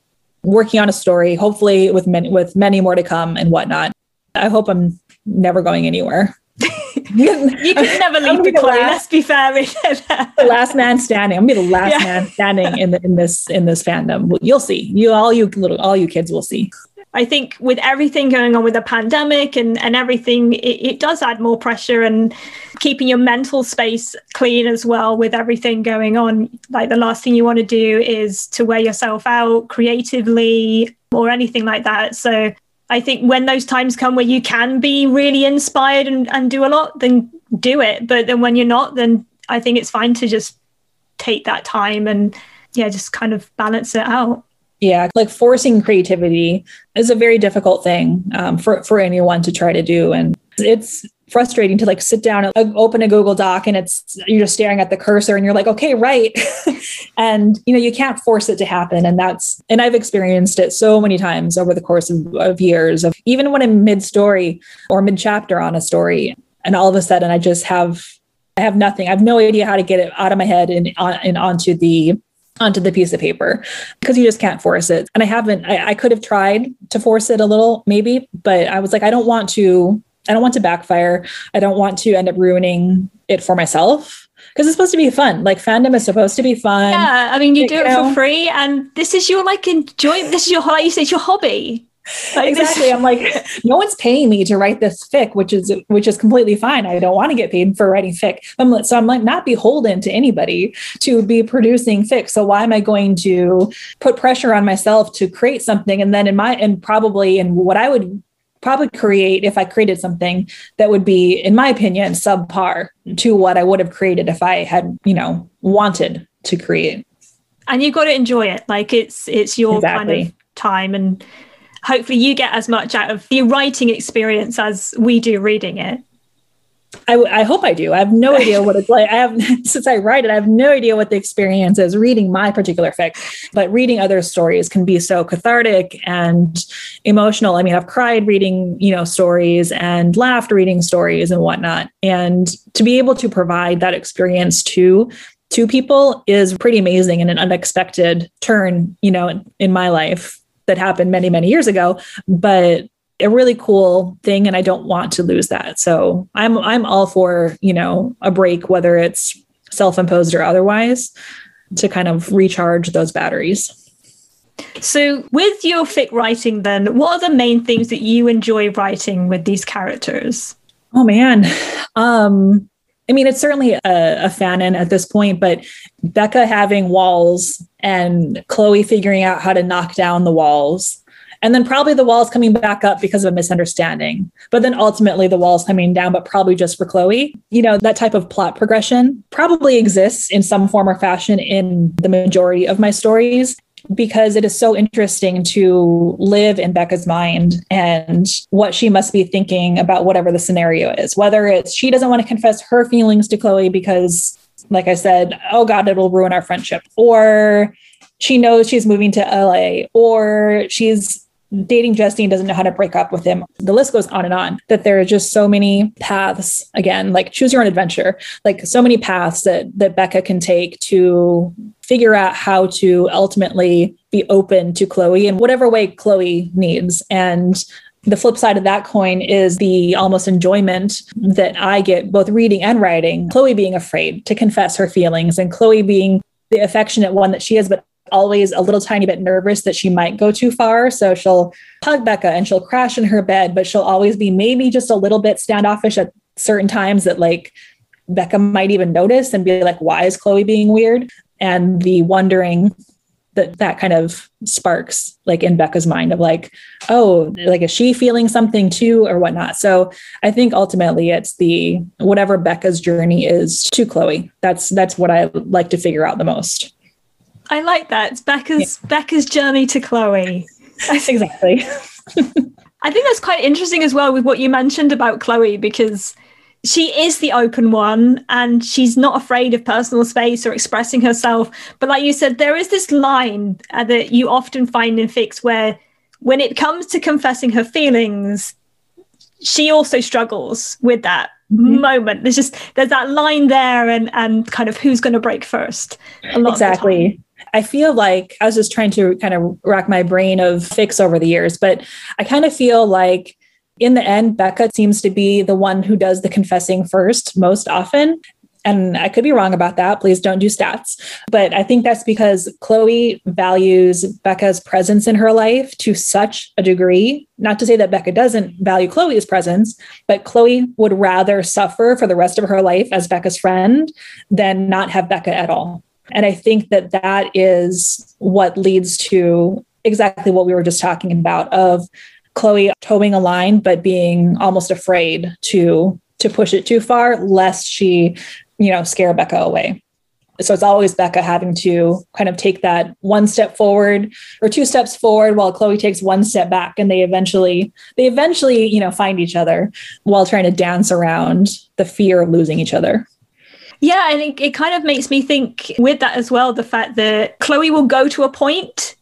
working on a story, hopefully with many, with many more to come and whatnot. I hope I'm never going anywhere. you could never leave the Chloe. Let's be fair. the last man standing. I'm gonna be the last yeah. man standing in the, in this in this fandom. You'll see. You all you little all you kids will see. I think with everything going on with the pandemic and, and everything, it, it, does add more pressure and keeping your mental space clean as well with everything going on. Like the last thing you want to do is to wear yourself out creatively or anything like that. So I think when those times come where you can be really inspired and, and do a lot, then do it. But then when you're not, then I think it's fine to just take that time and yeah, just kind of balance it out. Yeah, like forcing creativity is a very difficult thing um, for for anyone to try to do, and it's frustrating to like sit down and open a Google Doc and it's you're just staring at the cursor and you're like, okay, right. and you know, you can't force it to happen. And that's and I've experienced it so many times over the course of, of years of even when I'm mid-story or mid-chapter on a story, and all of a sudden I just have I have nothing. I have no idea how to get it out of my head and, on, and onto the onto the piece of paper because you just can't force it. And I haven't, I, I, could have tried to force it a little, maybe, but I was like, I don't want to I don't want to backfire. I don't want to end up ruining it for myself because it's supposed to be fun. Like fandom is supposed to be fun. Yeah, I mean, you do you it know? for free, and this is your like enjoy. This is your like you say, it's your hobby. Like exactly. I'm like, no one's paying me to write this fic, which is which is completely fine. I don't want to get paid for writing fic. I'm, so I'm like not beholden to anybody to be producing fic. So why am I going to put pressure on myself to create something and then in my and probably in what I would probably create if I created something that would be, in my opinion, subpar to what I would have created if I had, you know, wanted to create. And you've got to enjoy it. Like it's it's your exactly. kind of time and hopefully you get as much out of the writing experience as we do reading it. I, I, hope I do. I have no idea what it's like. I have since I write it, I have no idea what the experience is reading my particular fic. But reading other stories can be so cathartic and emotional. I mean, I've cried reading, you know, stories and laughed reading stories and whatnot. And to be able to provide that experience to to people is pretty amazing and an unexpected turn, you know, in, in my life that happened many, many years ago. But a really cool thing and I don't want to lose that. So I'm I'm all for, you know, a break whether it's self-imposed or otherwise to kind of recharge those batteries. So with your fic writing then, what are the main things that you enjoy writing with these characters? Oh man. Um I mean, it's certainly a, a fanon at this point, but Beca having walls and Chloe figuring out how to knock down the walls and then probably the walls coming back up because of a misunderstanding. But then ultimately the walls coming down, but probably just for Chloe. You know, that type of plot progression probably exists in some form or fashion in the majority of my stories because it is so interesting to live in Beca's mind and what she must be thinking about whatever the scenario is. Whether it's she doesn't want to confess her feelings to Chloe because, like I said, oh God, it'll ruin our friendship, or she knows she's moving to LA, or she's dating Justine doesn't know how to break up with him. The list goes on and on. That there are just so many paths. Again, like choose your own adventure. Like so many paths that that Beca can take to figure out how to ultimately be open to Chloe in whatever way Chloe needs. And the flip side of that coin is the almost enjoyment that I get both reading and writing. Chloe being afraid to confess her feelings and Chloe being the affectionate one that she is, but always a little tiny bit nervous that she might go too far. So she'll hug Beca and she'll crash in her bed, but she'll always be maybe just a little bit standoffish at certain times that like Beca might even notice and be like, why is Chloe being weird? And the wondering that that kind of sparks like in Beca's mind of like, oh, like is she feeling something too or whatnot? So I think ultimately it's the whatever Beca's journey is to Chloe. That's that's what I like to figure out the most. I like that. It's Beca's yeah. Beca's journey to Chloe. That's exactly. I think that's quite interesting as well with what you mentioned about Chloe because she is the open one and she's not afraid of personal space or expressing herself. But like you said, there is this line uh, that you often find in fics where when it comes to confessing her feelings, she also struggles with that mm-hmm. moment. There's just there's that line there and and kind of who's going to break first. exactly. I feel like I was just trying to kind of rack my brain of fics over the years, but I kind of feel like in the end, Beca seems to be the one who does the confessing first most often. And I could be wrong about that. Please don't do stats. But I think that's because Chloe values Beca's presence in her life to such a degree. Not to say that Beca doesn't value Chloe's presence, but Chloe would rather suffer for the rest of her life as Beca's friend than not have Beca at all. And I think that that is what leads to exactly what we were just talking about of Chloe toeing a line, but being almost afraid to to push it too far, lest she, you know, scare Beca away. So it's always Beca having to kind of take that one step forward or two steps forward while Chloe takes one step back and they eventually they eventually, you know, find each other while trying to dance around the fear of losing each other. Yeah, I think it kind of makes me think with that as well the fact that Chloe will go to a point,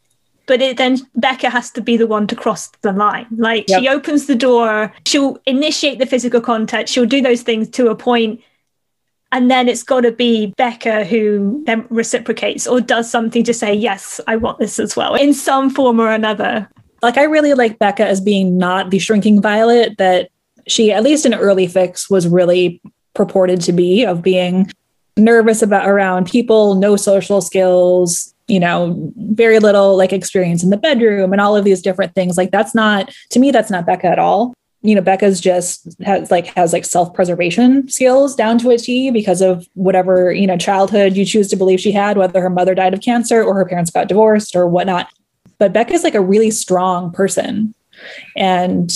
but it then Beca has to be the one to cross the line. Like yep. she opens the door, she'll initiate the physical contact, she'll do those things to a point, and then it's got to be Beca who then reciprocates or does something to say, Yes, I want this as well, in some form or another. Like, I really like Beca as being not the shrinking violet that she, at least in early fics, was really purported to be of being nervous about around people, no social skills, you know, very little like experience in the bedroom and all of these different things. Like that's not to me, that's not Beca at all. You know, Beca's just has like has like self-preservation skills down to a T because of whatever, you know, childhood you choose to believe she had, whether her mother died of cancer or her parents got divorced or whatnot. But Beca's like a really strong person. And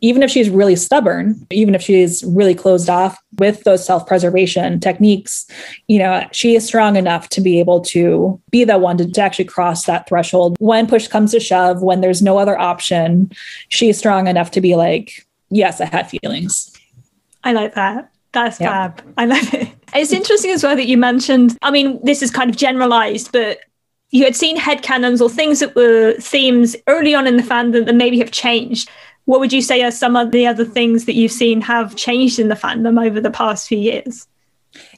even if she's really stubborn, even if she's really closed off with those self preservation techniques, you know, she is strong enough to be able to be the one to, to, actually cross that threshold. When push comes to shove, when there's no other option, she's strong enough to be like, yes, I had feelings. I like that. That's yeah. fab. I love it. It's interesting as well that you mentioned, I mean, this is kind of generalized, but you had seen headcanons or things that were themes early on in the fandom that maybe have changed. What would you say are some of the other things that you've seen have changed in the fandom over the past few years?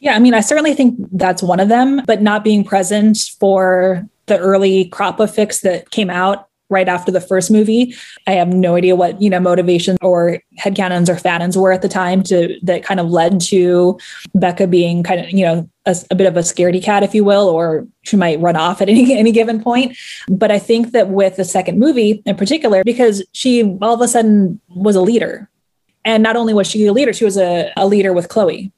Yeah, I mean, I certainly think that's one of them, but not being present for the early crop of fics that came out right after the first movie. I have no idea what, you know, motivation or headcanons or fanons were at the time to that kind of led to Beca being kind of, you know, a, a, bit of a scaredy cat, if you will, or she might run off at any, any given point. But I think that with the second movie in particular, because she all of a sudden was a leader. And not only was she a leader, she was a, a leader with Chloe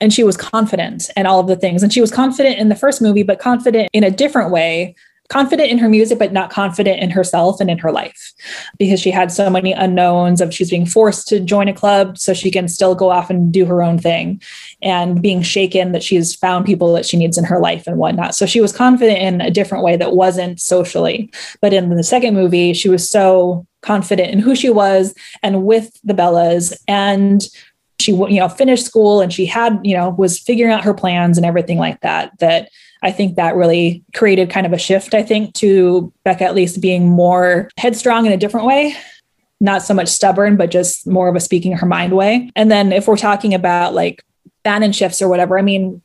and she was confident and all of the things. And she was confident in the first movie, but confident in a different way confident in her music, but not confident in herself and in her life because she had so many unknowns of she's being forced to join a club so she can still go off and do her own thing and being shaken that she's found people that she needs in her life and whatnot. So she was confident in a different way that wasn't socially. But in the second movie, she was so confident in who she was and with the Bellas and she you know finished school and she had you know was figuring out her plans and everything like that that I think that really created kind of a shift, I think, to Beca at least being more headstrong in a different way. Not so much stubborn, but just more of a speaking her mind way. And then if we're talking about like fanon shifts or whatever, I mean,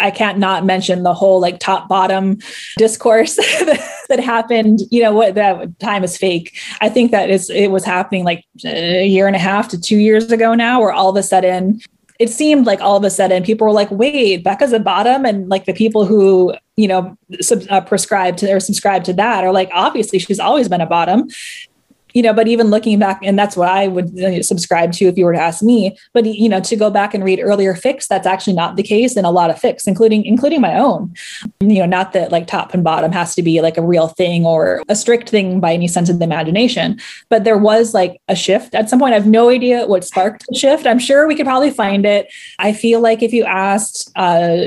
I can't not mention the whole like top bottom discourse that happened. You know what that time is fake. I think that is it was happening like a year and a half to two years ago now, where all of a sudden it seemed like all of a sudden people were like, wait, Beca's a bottom. And like the people who, you know, sub, uh, prescribe to or subscribe to that are like, obviously she's always been a bottom you know but even looking back and that's what i would subscribe to if you were to ask me but you know to go back and read earlier fics that's actually not the case in a lot of fics including including my own. You know not that like top and bottom has to be like a real thing or a strict thing by any sense of the imagination but there was like a shift. At some point i have no idea what sparked the shift. I'm sure we could probably find it. I feel like if you asked uh,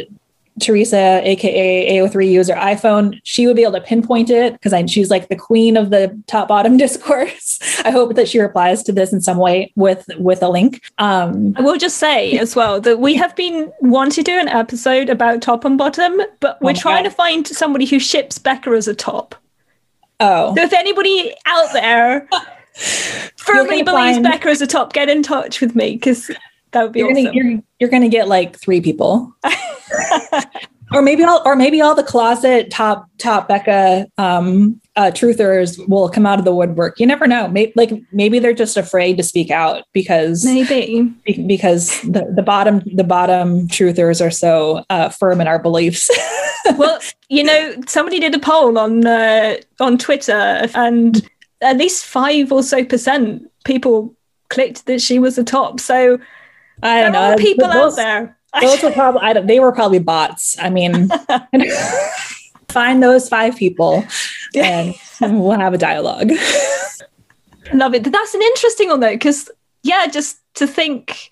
Teresa, aka AO3 user iPhone, she would be able to pinpoint it because she's like the queen of the top bottom discourse. I hope that she replies to this in some way with with a link. Um, I will just say as well that we have been wanting to do an episode about top and bottom, but we're oh trying God. to find somebody who ships Beca as a top. Oh, so if anybody out there firmly believes find... Beca as a top, get in touch with me because that would be you're awesome. Gonna, you're, you're gonna get like three people. or maybe all or maybe all the closet top top beca um, uh, truthers will come out of the woodwork. You never know. Maybe like maybe they're just afraid to speak out because maybe because the, the bottom the bottom truthers are so uh, firm in our beliefs. well, you know, somebody did a poll on uh, on Twitter, and at least five or so percent people clicked that she was the top. So I don't know. People those, out there. Those were probably I don't, they were probably bots. I mean, find those five people, and we'll have a dialogue. Love it. That's an interesting one though, because yeah, just to think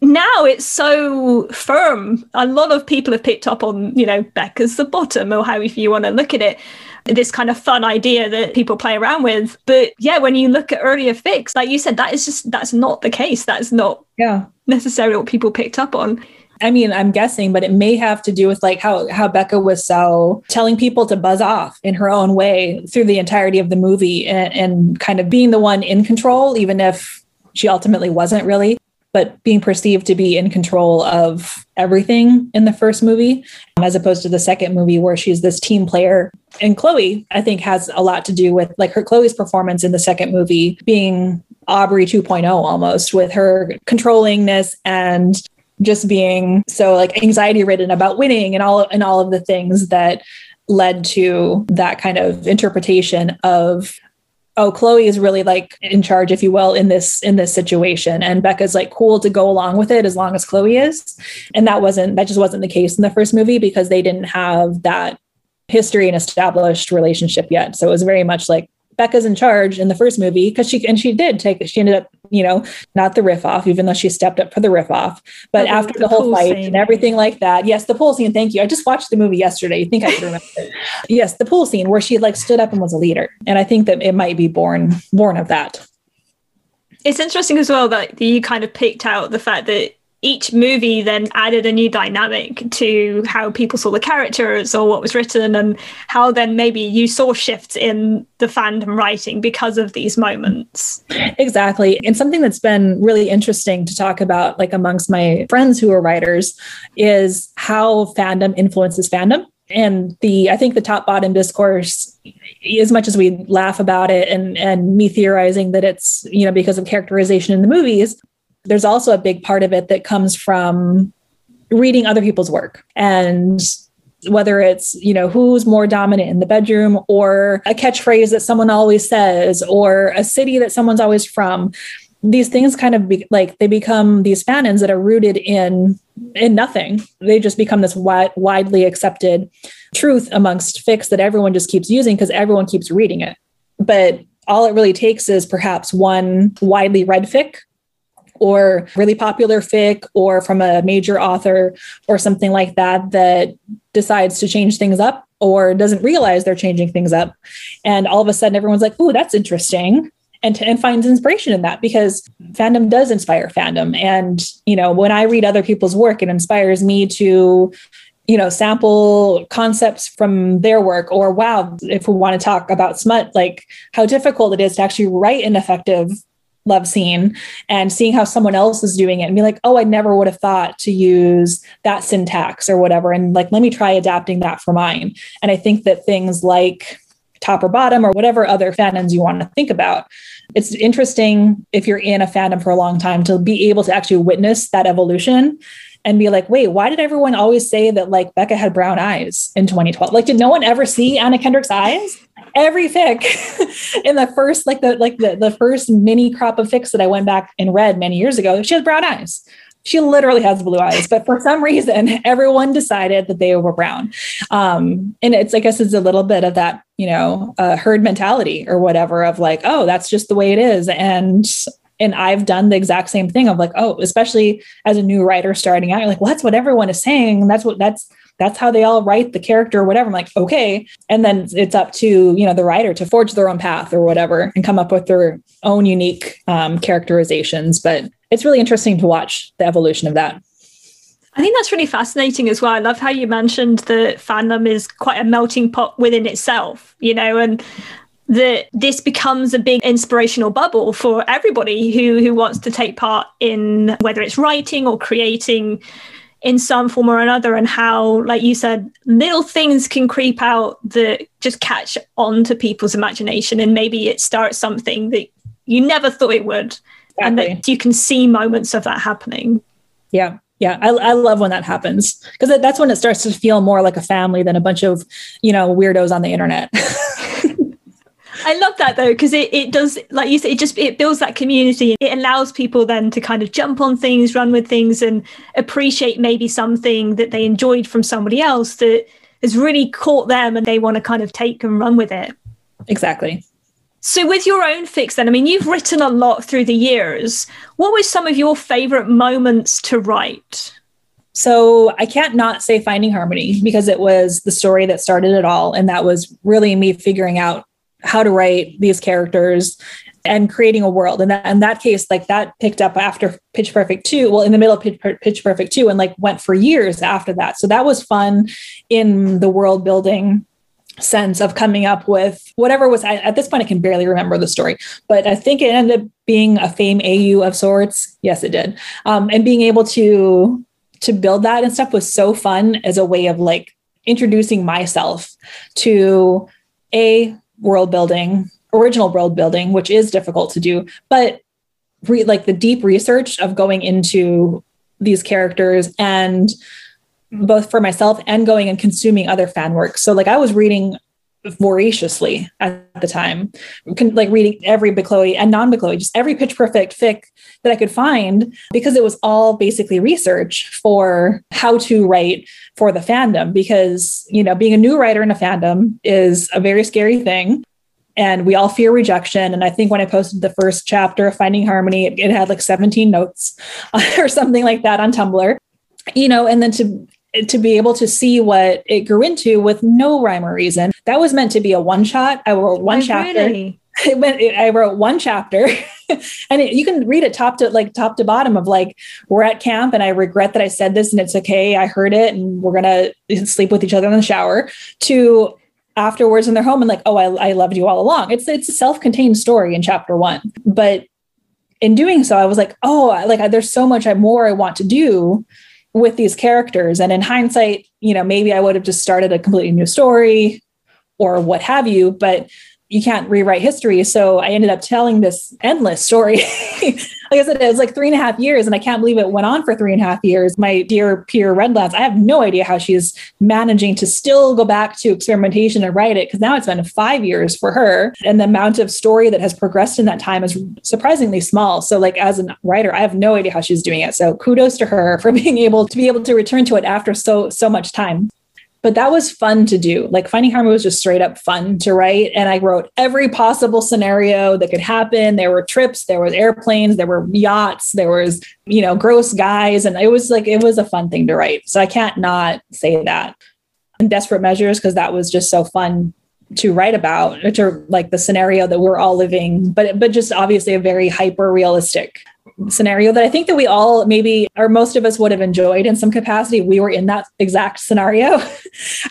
now it's so firm. A lot of people have picked up on, you know, Beca's the bottom, or however you want to look at it this kind of fun idea that people play around with. But yeah, when you look at earlier fics, like you said, that is just that's not the case. That's not yeah necessarily what people picked up on. I mean, I'm guessing, but it may have to do with like how how Beca was so telling people to buzz off in her own way through the entirety of the movie and, and kind of being the one in control, even if she ultimately wasn't really but being perceived to be in control of everything in the first movie, as opposed to the second movie where she's this team player. And Chloe, I think, has a lot to do with like her Chloe's performance in the second movie being Aubrey 2.0 almost, with her controllingness and just being so like anxiety ridden about winning and all and all of the things that led to that kind of interpretation of oh chloe is really like in charge if you will in this in this situation. And beca's like cool to go along with it as long as chloe is. And that wasn't that just wasn't the case in the first movie because they didn't have that history and established relationship yet. So it was very much like Beca's in charge in the first movie because she and she did take she ended up you know not the riff off even though she stepped up for the riff off. But oh, after the, the whole fight scene. and everything like that yes the pool scene thank you. I just watched the movie yesterday. You think I could remember it. Yes the pool scene where she like stood up and was a leader. And I think that it might be born born of that. It's interesting as well that you kind of picked out the fact that each movie then added a new dynamic to how people saw the characters or what was written and how then maybe you saw shifts in the fandom writing because of these moments. Exactly. And something that's been really interesting to talk about like amongst my friends who are writers is how fandom influences fandom. And the i think the top bottom discourse as much as we laugh about it and and me theorizing that it's you know because of characterization in the movies there's also a big part of it that comes from reading other people's work. And whether it's you know who's more dominant in the bedroom or a catchphrase that someone always says or a city that someone's always from these things kind of be, like they become these fanons that are rooted in in nothing. They just become this wi- widely accepted truth amongst fics that everyone just keeps using because everyone keeps reading it. But all it really takes is perhaps one widely read fic or really popular fic or from a major author or something like that that decides to change things up or doesn't realize they're changing things up. And all of a sudden, everyone's like, oh, that's interesting. And, and finds inspiration in that because fandom does inspire fandom. And, you know, when I read other people's work, it inspires me to you know sample concepts from their work or wow if we want to talk about smut like how difficult it is to actually write an effective love scene and seeing how someone else is doing it and be like, oh, I never would have thought to use that syntax or whatever. And like, let me try adapting that for mine. And I think that things like top or bottom or whatever other fandoms you want to think about. It's interesting if you're in a fandom for a long time to be able to actually witness that evolution and be like, wait, why did everyone always say that like Beca had brown eyes in 2012? Like, did no one ever see Anna Kendrick's eyes? every fic in the first like the like the, the first mini crop of fics that I went back and read many years ago, she has brown eyes. She literally has blue eyes, but for some reason, everyone decided that they were brown. Um, and it's, I guess, it's a little bit of that, you know, uh, herd mentality or whatever of like, oh, that's just the way it is. And and I've done the exact same thing of like, oh, especially as a new writer starting out, you're like, well, that's what everyone is saying. That's what that's that's how they all write the character or whatever. I'm like, okay. And then it's up to, you know, the writer to forge their own path or whatever and come up with their own unique um, characterizations. But it's really interesting to watch the evolution of that. I think that's really fascinating as well. I love how you mentioned that fandom is quite a melting pot within itself, you know, and that this becomes a big inspirational bubble for everybody who who wants to take part in whether it's writing or creating in some form or another and how like you said little things can creep out that just catch on to people's imagination and maybe it starts something that you never thought it would exactly. and that you can see moments of that happening yeah yeah i, I love when that happens because that's when it starts to feel more like a family than a bunch of you know weirdos on the internet I love that though because it, it does like you said it just it builds that community. It allows people then to kind of jump on things run with things and appreciate maybe something that they enjoyed from somebody else that has really caught them and they want to kind of take and run with it. Exactly. So with your own fics then I mean you've written a lot through the years. What were some of your favorite moments to write? So I can't not say Finding Harmony because it was the story that started it all. And that was really me figuring out how to write these characters and creating a world. And that in that case, like that picked up after Pitch Perfect 2, well, in the middle of Pitch, Perfect 2, and like went for years after that. So that was fun in the world building sense of coming up with whatever was at this point I can barely remember the story but I think it ended up being a fame AU of sorts yes it did um, and being able to to build that and stuff was so fun as a way of like introducing myself to a world building, original world building, which is difficult to do, but re- like the deep research of going into these characters and both for myself and going and consuming other fan work. So like I was reading voraciously at the time, like reading every Bechloe and non-Bechloe, just every pitch perfect fic that I could find because it was all basically research for how to write for the fandom. Because, you know, being a new writer in a fandom is a very scary thing and we all fear rejection. And I think when I posted the first chapter of Finding Harmony, it had like 17 notes or something like that on Tumblr. You know, and then to to be able to see what it grew into with no rhyme or reason. That was meant to be a one shot. I wrote one oh, chapter. Really? It went, it, I wrote one chapter and it, you can read it top to like top to bottom of like, we're at camp and I regret that I said this and it's okay. I heard it and we're to sleep with each other in the shower to afterwards in their home and like, oh, I, I loved you all along. It's it's a self-contained story in chapter one, but in doing so, I was like, oh, like there's so much more I want to do with these characters. And in hindsight, you know, maybe I would have just started a completely new story or what have you. But you can't rewrite history. So I ended up telling this endless story. like I said, it was like three and a half years, and I can't believe it went on for three and a half years. My dear peer Redlands, I have no idea how she's managing to still go back to experimentation and write it because now it's been five years for her. And the amount of story that has progressed in that time is surprisingly small. So, like as a writer, I have no idea how she's doing it. So kudos to her for being able to be able to return to it after so so much time but that was fun to do. Like Finding Harmony was just straight up fun to write. And I wrote every possible scenario that could happen. There were trips, there was airplanes, there were yachts, there was, you know, gross guys. And it was like, it was a fun thing to write. So I can't not say that. And Desperate Measures, because that was just so fun to write about, to like the scenario that we're all living, but but just obviously a very hyper realistic scenario that I think that we all maybe or most of us would have enjoyed in some capacity. We were in that exact scenario.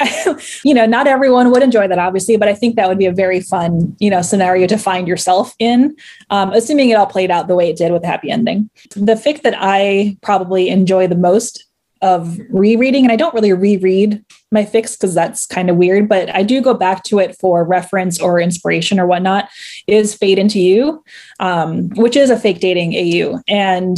you know, not everyone would enjoy that obviously, but I think that would be a very fun, you know, scenario to find yourself in, um, assuming it all played out the way it did with a happy ending. The fic that I probably enjoy the most of rereading, and I don't really reread my fics because that's kind of weird, but I do go back to it for reference or inspiration or whatnot, is Fade Into You, um, which is a fake dating AU. And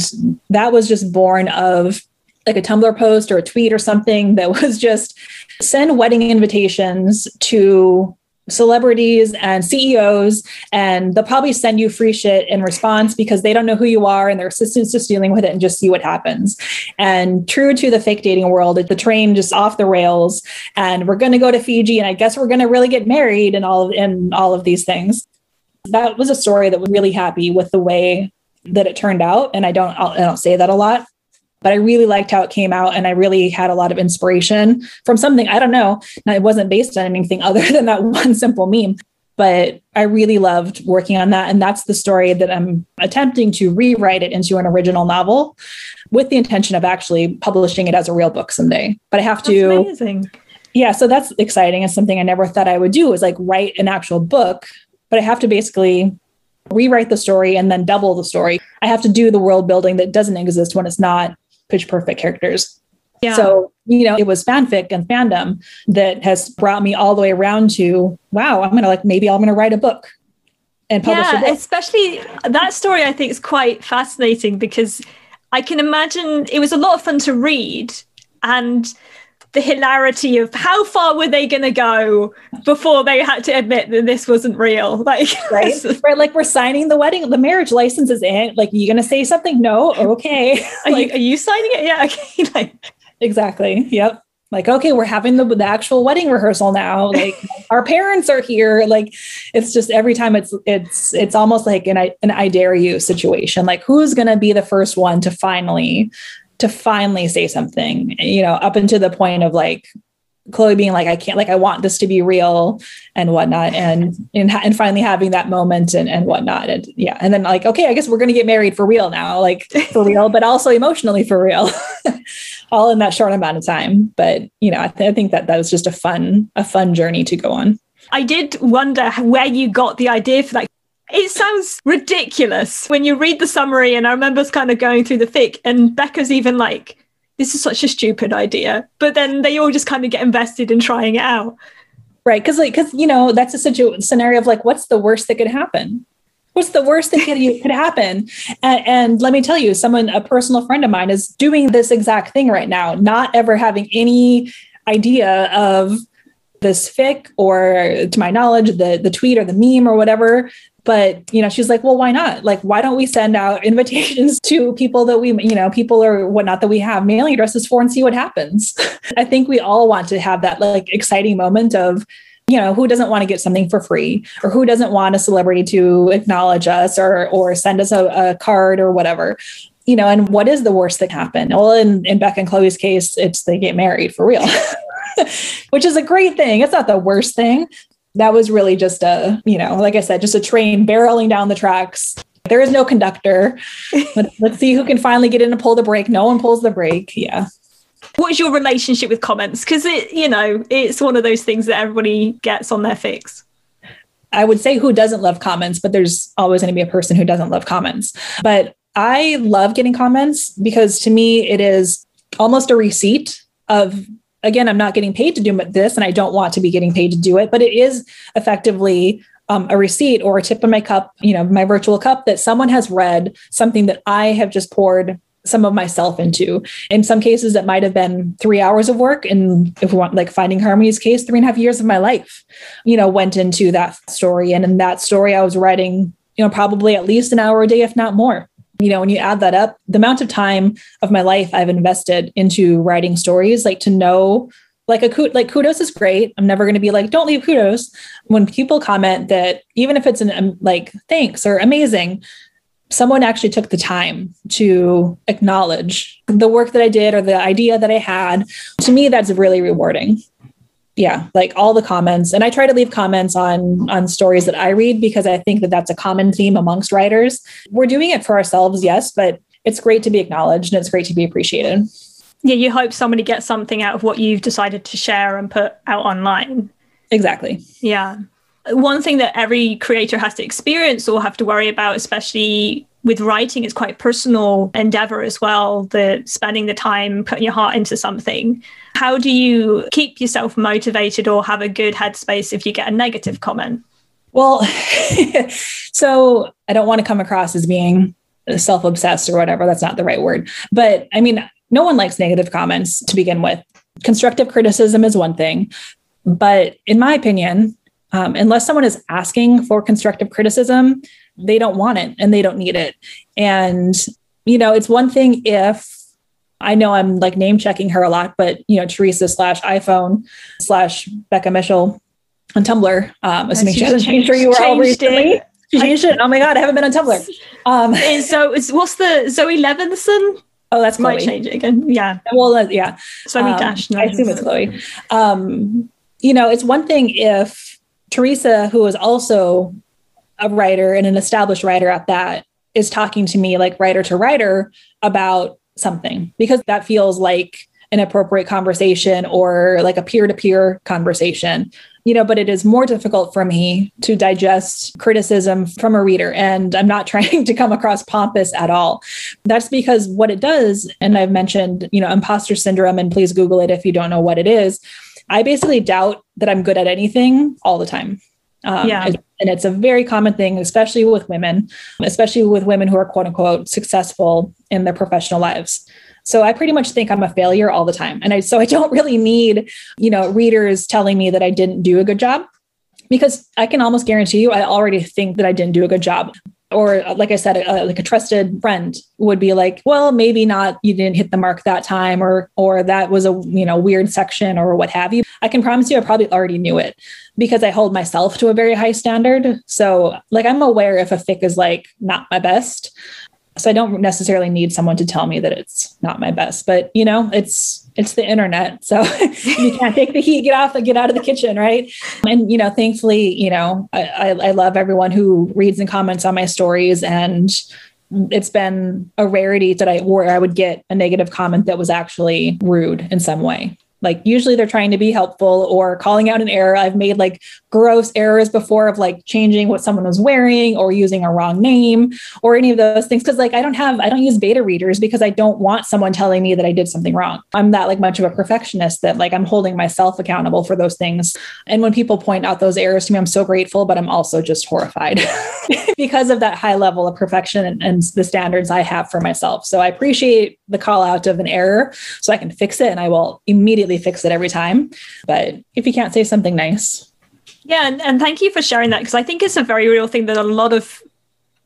that was just born of like a Tumblr post or a tweet or something that was just send wedding invitations to celebrities and CEOs, and they'll probably send you free shit in response because they don't know who you are and their assistant's just dealing with it and just see what happens. And true to the fake dating world, the train just off the rails, and we're going to go to Fiji, and I guess we're going to really get married and all of, and all of these things. That was a story that was really happy with the way that it turned out, and I don't I don't say that a lot but I really liked how it came out. And I really had a lot of inspiration from something, I don't know, it wasn't based on anything other than that one simple meme. But I really loved working on that. And that's the story that I'm attempting to rewrite it into an original novel with the intention of actually publishing it as a real book someday. But I have that's to. Amazing. Yeah, so that's exciting. It's something I never thought I would do is like write an actual book, but I have to basically rewrite the story and then double the story. I have to do the world building that doesn't exist when it's not pitch perfect characters. Yeah. So, you know, it was fanfic and fandom that has brought me all the way around to, wow, I'm going to like, maybe I'm going to write a book and publish yeah, especially that story I think is quite fascinating because I can imagine it was a lot of fun to read and the hilarity of how far were they going to go before they had to admit that this wasn't real? Like right? right like we're signing the wedding the marriage license is in. Like are you going to say something? No? Okay. Are, you, are you signing it? Yeah okay like, exactly. Yep. Like okay we're having the, the actual wedding rehearsal now. Like our parents are here. Like it's just every time it's it's it's almost like an an i dare you situation. Like who's going to be the first one to finally to finally say something, you know, up until the point of like Chloe being like, I can't, like, I want this to be real and whatnot. And, and, and finally having that moment and, and whatnot. And yeah. And then like, okay, I guess we're going to get married for real now, like for real, but also emotionally for real, all in that short amount of time. But, you know, I, th- I think that that was just a fun, a fun journey to go on. I did wonder where you got the idea for that it sounds ridiculous when you read the summary. And I remember kind of going through the fic, and Beca's even like, this is such a stupid idea. But then they all just kind of get invested in trying it out. Right. Cause like, cause you know, that's a situ- scenario of like, what's the worst that could happen? What's the worst that could, could happen? And, and let me tell you, someone, a personal friend of mine is doing this exact thing right now, not ever having any idea of this fic or to my knowledge the the tweet or the meme or whatever but you know she's like well why not? Like why don't we send out invitations to people that we you know people or whatnot that we have mailing addresses for and see what happens? I think we all want to have that like exciting moment of you know who doesn't want to get something for free? Or who doesn't want a celebrity to acknowledge us or or send us a, a card or whatever? You know and what is the worst that can happen? Well in, in beck and chloe's case it's they get married for real. Which is a great thing. It's not the worst thing that was really just a you know like i said just a train barreling down the tracks there is no conductor let's, let's see who can finally get in and pull the brake no one pulls the brake yeah what is your relationship with comments? Because it, you know, it's one of those things that everybody gets on their fics. I would say who doesn't love comments, but there's always going to be a person who doesn't love comments. But I love getting comments because to me, it is almost a receipt of, again, I'm not getting paid to do this and I don't want to be getting paid to do it, but it is effectively um, a receipt or a tip in my cup, you know, my virtual cup that someone has read something that I have just poured some of myself into. In some cases, that might have been three hours of work. And if we want, like Finding Harmony's case, three and a half years of my life, you know, went into that story. And in that story, I was writing, you know, probably at least an hour a day, if not more. You know, when you add that up, the amount of time of my life I've invested into writing stories, like to know like a like kudos is great. I'm never going to be like, don't leave kudos. When people comment that, even if it's an um, like thanks or amazing, someone actually took the time to acknowledge the work that I did or the idea that I had. To me, that's really rewarding. Yeah, like all the comments, and I try to leave comments on on stories that I read because I think that that's a common theme amongst writers. We're doing it for ourselves, yes, but it's great to be acknowledged and it's great to be appreciated. Yeah, you hope somebody gets something out of what you've decided to share and put out online. Exactly. Yeah one thing that every creator has to experience or have to worry about, especially with writing, is quite personal endeavor as well. The spending the time putting your heart into something. How do you keep yourself motivated or have a good headspace if you get a negative comment? Well, so I don't want to come across as being self obsessed or whatever. That's not the right word. But I mean, no one likes negative comments to begin with. Constructive criticism is one thing. But in my opinion, um, unless someone is asking for constructive criticism, they don't want it and they don't need it. And, you know, it's one thing if I know I'm like name checking her a lot, but, you know, Teresa slash iPhone slash Beca Mitchell on Tumblr, um, assuming she hasn't changed her URL recently. It. She changed I, it. Oh my God, I haven't been on Tumblr. Um, so it's, what's the Zoe Levinson? Oh, that's Chloe. might change it again. Yeah. Well, uh, yeah. Zoe um, Dash. I assume it's Chloe. Um, you know, it's one thing if Teresa, who is also a writer and an established writer at that, is talking to me like writer to writer about something because that feels like an appropriate conversation or like a peer to peer conversation. You know, but it is more difficult for me to digest criticism from a reader. And I'm not trying to come across pompous at all. That's because what it does, and I've mentioned, you know, imposter syndrome, and please Google it if you don't know what it is. I basically doubt that I'm good at anything all the time. Um, yeah. And it's a very common thing, especially with women, especially with women who are quote unquote successful in their professional lives. So I pretty much think I'm a failure all the time. And I, so I don't really need, you know, readers telling me that I didn't do a good job because I can almost guarantee you, I already think that I didn't do a good job or uh, like I said, a, like a trusted friend would be like, well, maybe not, you didn't hit the mark that time, or or that was a you know weird section or what have you. I can promise you, I probably already knew it because I hold myself to a very high standard. So like I'm aware if a fic is like not my best. So I don't necessarily need someone to tell me that it's not my best, but you know, it's it's the internet. So you can't take the heat, get off, and get out of the kitchen, right? And you know, thankfully, you know, I, I, love everyone who reads and comments on my stories, and it's been a rarity that I where I would get a negative comment that was actually rude in some way. Like usually they're trying to be helpful or calling out an error. I've made like gross errors before of like changing what someone was wearing or using a wrong name or any of those things. Cause like I don't have, I don't use beta readers because I don't want someone telling me that I did something wrong. I'm that like much of a perfectionist that like I'm holding myself accountable for those things. And when people point out those errors to me, I'm so grateful, but I'm also just horrified because of that high level of perfection and, and the standards I have for myself. So I appreciate the call out of an error so I can fix it and I will immediately fix it every time. But if you can't say something nice. Yeah, and, and thank you for sharing that because I think it's a very real thing that a lot of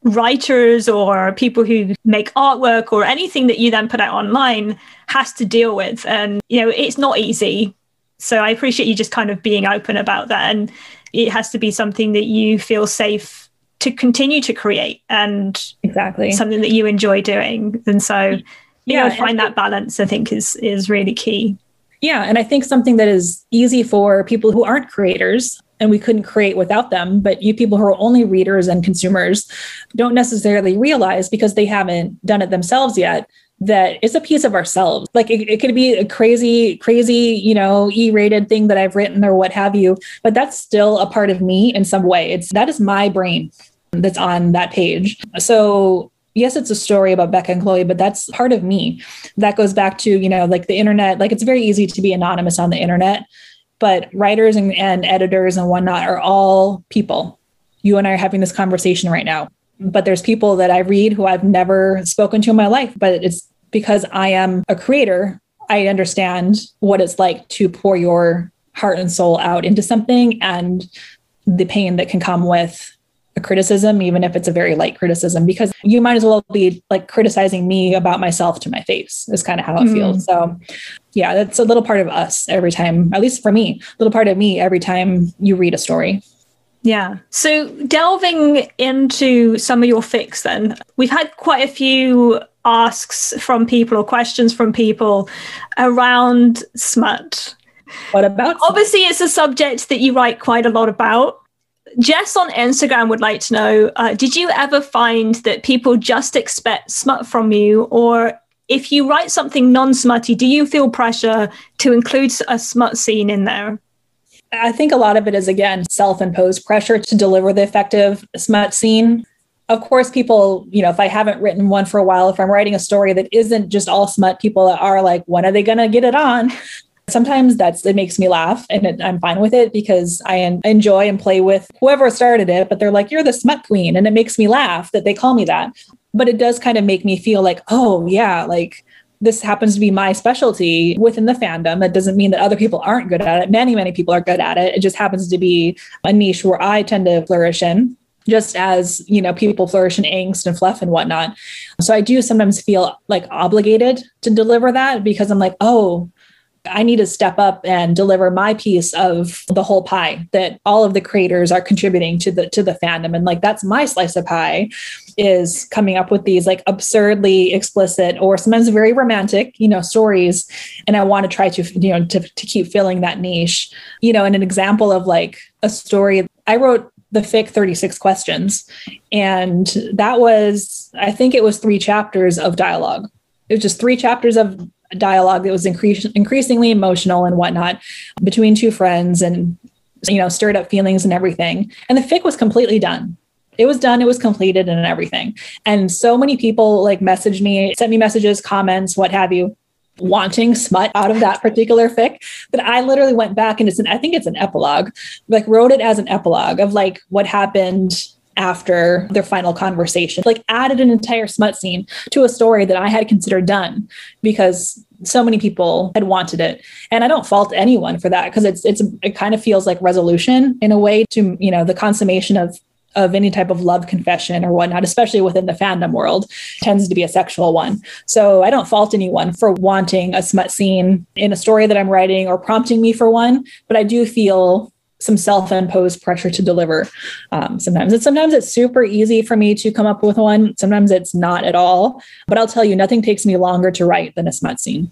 writers or people who make artwork or anything that you then put out online has to deal with. And, you know, it's not easy So I appreciate you just kind of being open about that. And it has to be something that you feel safe to continue to create and exactly something that you enjoy doing. And so, you yeah, know, find that balance, I think is is really key. Yeah. And I think something that is easy for people who aren't creators and we couldn't create without them. But you people who are only readers and consumers don't necessarily realize because they haven't done it themselves yet that it's a piece of ourselves. Like it, it could be a crazy, crazy, you know, E-rated thing that I've written or what have you, but that's still a part of me in some way. It's that is my brain that's on that page. So yes, it's a story about Beca and Chloe, but that's part of me. That goes back to, you know, like the internet, like it's very easy to be anonymous on the internet, but writers and, and editors and whatnot are all people. You and I are having this conversation right now but there's people that I read who I've never spoken to in my life, but it's because I am a creator. I understand what it's like to pour your heart and soul out into something and the pain that can come with a criticism, even if it's a very light criticism, because you might as well be like criticizing me about myself to my face, is kind of how it mm. feels. So, yeah, that's a little part of us every time, at least for me, a little part of me every time you read a story. Yeah. So delving into some of your fics, then, we've had quite a few asks from people or questions from people around smut. What about? Obviously, it's a subject that you write quite a lot about. Jess on Instagram would like to know uh, Did you ever find that people just expect smut from you? Or if you write something non smutty, do you feel pressure to include a smut scene in there? I think a lot of it is, again, self imposed pressure to deliver the effective smut scene. Of course, people, you know, if I haven't written one for a while, if I'm writing a story that isn't just all smut, people are like, when are they going to get it on? Sometimes that's it makes me laugh and it, I'm fine with it because I enjoy and play with whoever started it, but they're like, you're the smut queen. And it makes me laugh that they call me that. But it does kind of make me feel like, oh, yeah, like this happens to be my specialty within the fandom. That doesn't mean that other people aren't good at it. Many, many people are good at it. It just happens to be a niche where I tend to flourish in just as you know people flourish in angst and fluff and whatnot so i do sometimes feel like obligated to deliver that because i'm like oh I need to step up and deliver my piece of the whole pie that all of the creators are contributing to the to the fandom. And like that's my slice of pie is coming up with these like absurdly explicit or sometimes very romantic you know stories. And I want to try to you know to, to keep filling that niche. You know and an example of like a story I wrote the fic 36 questions. And that was I think it was 3 chapters of dialogue. It was just three chapters of dialogue that was increase, increasingly emotional and whatnot between two friends and you know stirred up feelings and everything. And the fic was completely done. It was done it was completed and everything. And so many people like messaged me sent me messages comments what have you wanting smut out of that particular fic. That I literally went back and it's an I think it's an epilogue like wrote it as an epilogue of like what happened after their final conversation. Like added an entire smut scene to a story that I had considered done because so many people had wanted it. And I don't fault anyone for that because it's it's it kind of feels like resolution in a way to, you know, the consummation of of any type of love confession or whatnot, especially within the fandom world, tends to be a sexual one. So I don't fault anyone for wanting a smut scene in a story that I'm writing or prompting me for one, but I do feel some self-imposed pressure to deliver. Um, sometimes and sometimes it's super easy for me to come up with one. Sometimes it's not at all. But i'll tell you nothing takes me longer to write than a smut scene.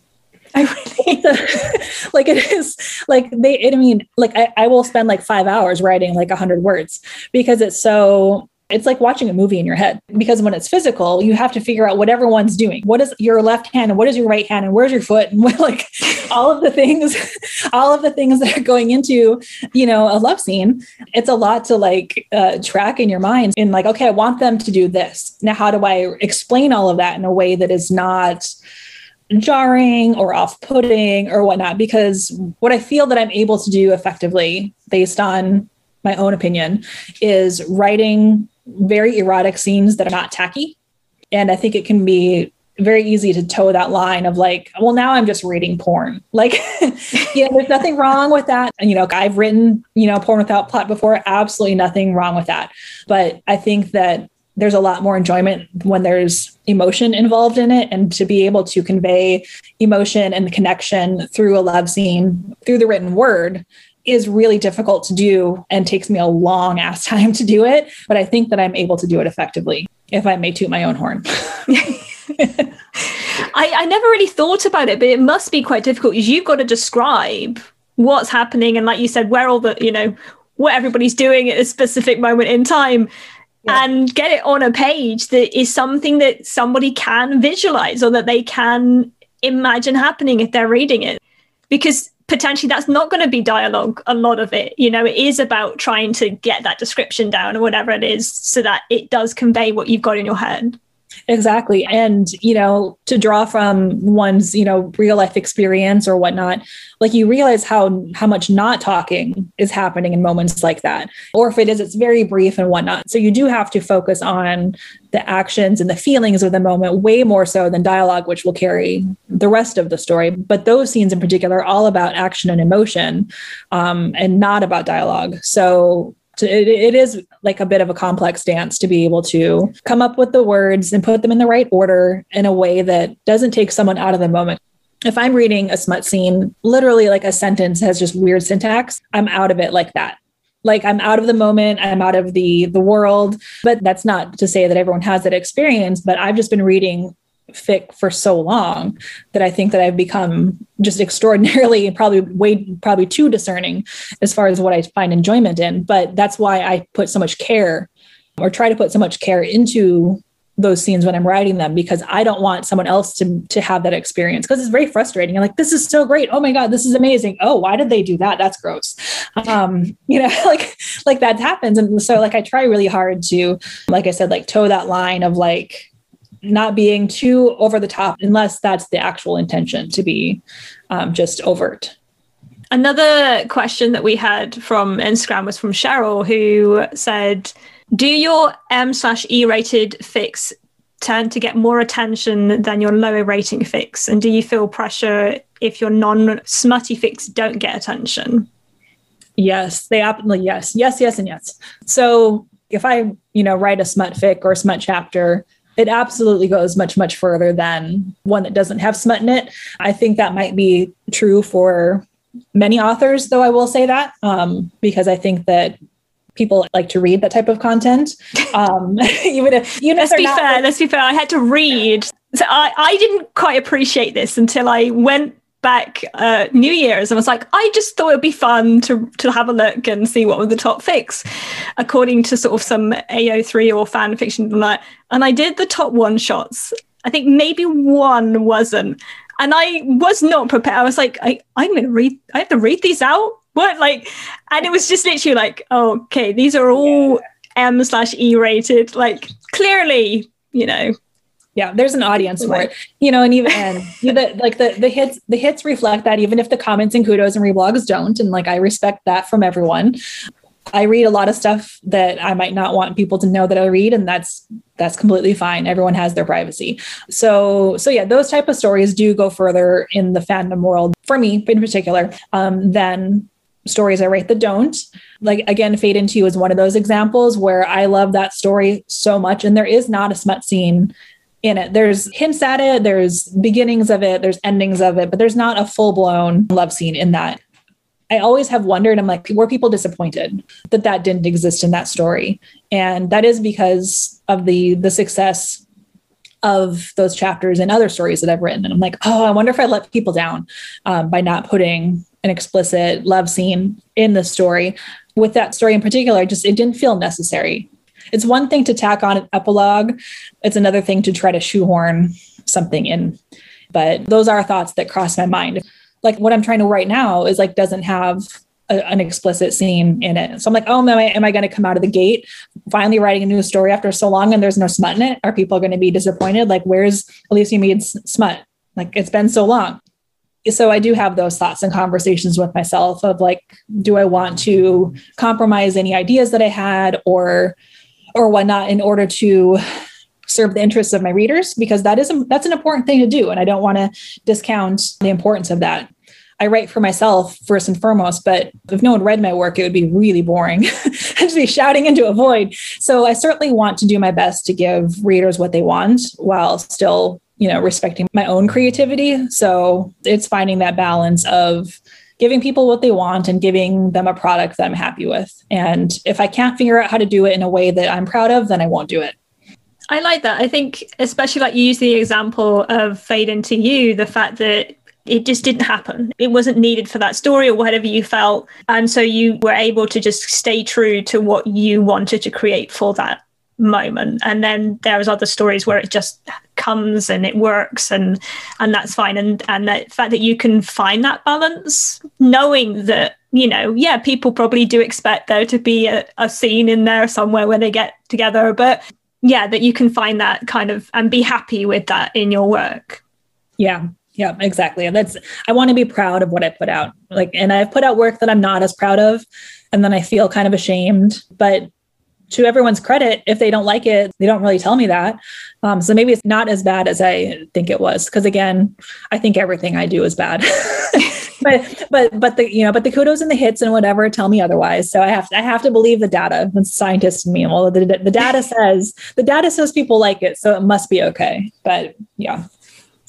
I really like it is like they I mean like I, I will spend like five hours writing like a hundred words because it's so it's like watching a movie in your head because when it's physical, you have to figure out what everyone's doing. What is your left hand and what is your right hand and where's your foot and what, like all of the things, all of the things that are going into, you know, a love scene. It's a lot to like uh, track in your mind and like, okay, I want them to do this. Now, how do I explain all of that in a way that is not jarring or off putting or whatnot? Because what I feel that I'm able to do effectively based on my own opinion is writing very erotic scenes that are not tacky. And I think it can be very easy to toe that line of like, well, now I'm just reading porn. Like, know, there's nothing wrong with that. And, you know, I've written, you know, porn without plot before, absolutely nothing wrong with that. But I think that there's a lot more enjoyment when there's emotion involved in it and to be able to convey emotion and the connection through a love scene through the written word is really difficult to do and takes me a long ass time to do it but i think that i'm able to do it effectively if i may toot my own horn. I, I never really thought about it but it must be quite difficult because you've got to describe what's happening. And like you said where all the you know what everybody's doing at a specific moment in time yeah. and get it on a page that is something that somebody can visualize or that they can imagine happening if they're reading it. Because potentially that's not going to be dialogue a lot of it. You know it is about trying to get that description down or whatever it is so that it does convey what you've got in your head Exactly. And, you know, to draw from one's, you know, real life experience or whatnot, like you realize how how much not talking is happening in moments like that. Or if it is, it's very brief and whatnot. So you do have to focus on the actions and the feelings of the moment way more so than dialogue, which will carry the rest of the story. But those scenes in particular are all about action and emotion um, and not about dialogue. So to, it, it is like a bit of a complex dance to be able to come up with the words and put them in the right order in a way that doesn't take someone out of the moment if I'm reading a smut scene, literally like a sentence has just weird syntax, I'm out of it like that. Like I'm out of the moment, I'm out of the the world. But that's not to say that everyone has that experience. But I've just been reading fic for so long that I think that I've become just extraordinarily probably way probably too discerning as far as what I find enjoyment in. But that's why I put so much care or try to put so much care into those scenes when I'm writing them because I don't want someone else to to have that experience because it's very frustrating. I'm like, this is so great. Oh my God, this is amazing. Oh, why did they do that? That's gross. Um, you know, like like that happens. And so like I try really hard to, like I said, like toe that line of like not being too over the top unless that's the actual intention to be um, just overt. Another question that we had from Instagram was from Cheryl, who said, "Do your M slash E rated fics tend to get more attention than your lower rating fics, and do you feel pressure if your non smutty fics don't get attention?" Yes, they absolutely yes, yes, yes, and yes. So if I, you know, write a smut fic or a smut chapter, it absolutely goes much, much further than one that doesn't have smut in it. I think that might be true for many authors, though I will say that, um, because I think that people like to read that type of content. Um, even if, even let's if be fair, let's be fair. I had to read. So I, I didn't quite appreciate this until I went back uh, New Year's and I was like, I just thought it'd be fun to to have a look and see what were the top fics, according to sort of some AO3 or fan fiction and that. And I did the top one shots. I think maybe one wasn't. And I was not prepared. I was like, I, I'm gonna read I have to read these out. What like and it was just literally like, oh, okay, these are all yeah. M slash E rated. Like clearly, you know, yeah there's an audience for it you know and even and the, like the the hits the hits reflect that even if the comments and kudos and reblogs don't and like i respect that from everyone i read a lot of stuff that i might not want people to know that i read and that's that's completely fine everyone has their privacy so so yeah those type of stories do go further in the fandom world for me in particular um, than stories I write that don't. Like again, Fade Into You is one of those examples where I love that story so much. And there is not a smut scene in it. There's hints at it, there's beginnings of it, there's endings of it, but there's not a full blown love scene in that. I always have wondered, I'm like, were people disappointed that that didn't exist in that story? And that is because of the the success of those chapters and other stories that I've written. And I'm like, oh, I wonder if I let people down um, by not putting an explicit love scene in the story. With that story in particular, just it didn't feel necessary it's one thing to tack on an epilogue, it's another thing to try to shoehorn something in. But those are thoughts that cross my mind. Like what I'm trying to write now is like doesn't have a, an explicit scene in it. So I'm like, oh, am I, am I going to come out of the gate finally writing a new story after so long and there's no smut in it? Are people going to be disappointed? Like, where's Alicia Mead's smut? Like, it's been so long. So I do have those thoughts and conversations with myself of like, do I want to compromise any ideas that I had or or whatnot in order to serve the interests of my readers because that is a, that's an important thing to do and i don't want to discount the importance of that I write for myself first and foremost, but if no one read my work, it would be really boring to be shouting into a void. So I certainly want to do my best to give readers what they want while still, you know, respecting my own creativity. So it's finding that balance of giving people what they want and giving them a product that I'm happy with. And if I can't figure out how to do it in a way that I'm proud of, then I won't do it. I like that. I think, especially like you use the example of Fade Into You, the fact that it just didn't happen. It wasn't needed for that story or whatever you felt. And so you were able to just stay true to what you wanted to create for that moment. And then there's other stories where it just comes and it works and and that's fine. And and the fact that you can find that balance, knowing that you know, yeah, people probably do expect there to be a, a scene in there somewhere when they get together, but yeah, that you can find that kind of and be happy with that in your work. Yeah. Yeah, exactly. And that's I want to be proud of what I put out. Like and I've put out work that I'm not as proud of and then I feel kind of ashamed, but to everyone's credit, if they don't like it, they don't really tell me that. Um, so maybe it's not as bad as I think it was. Because again, I think everything I do is bad. but but but the you know but the kudos and the hits and whatever tell me otherwise. So I have to, I have to believe the data. The scientist in me. Well, the, the data says the data says people like it, so it must be okay. But yeah,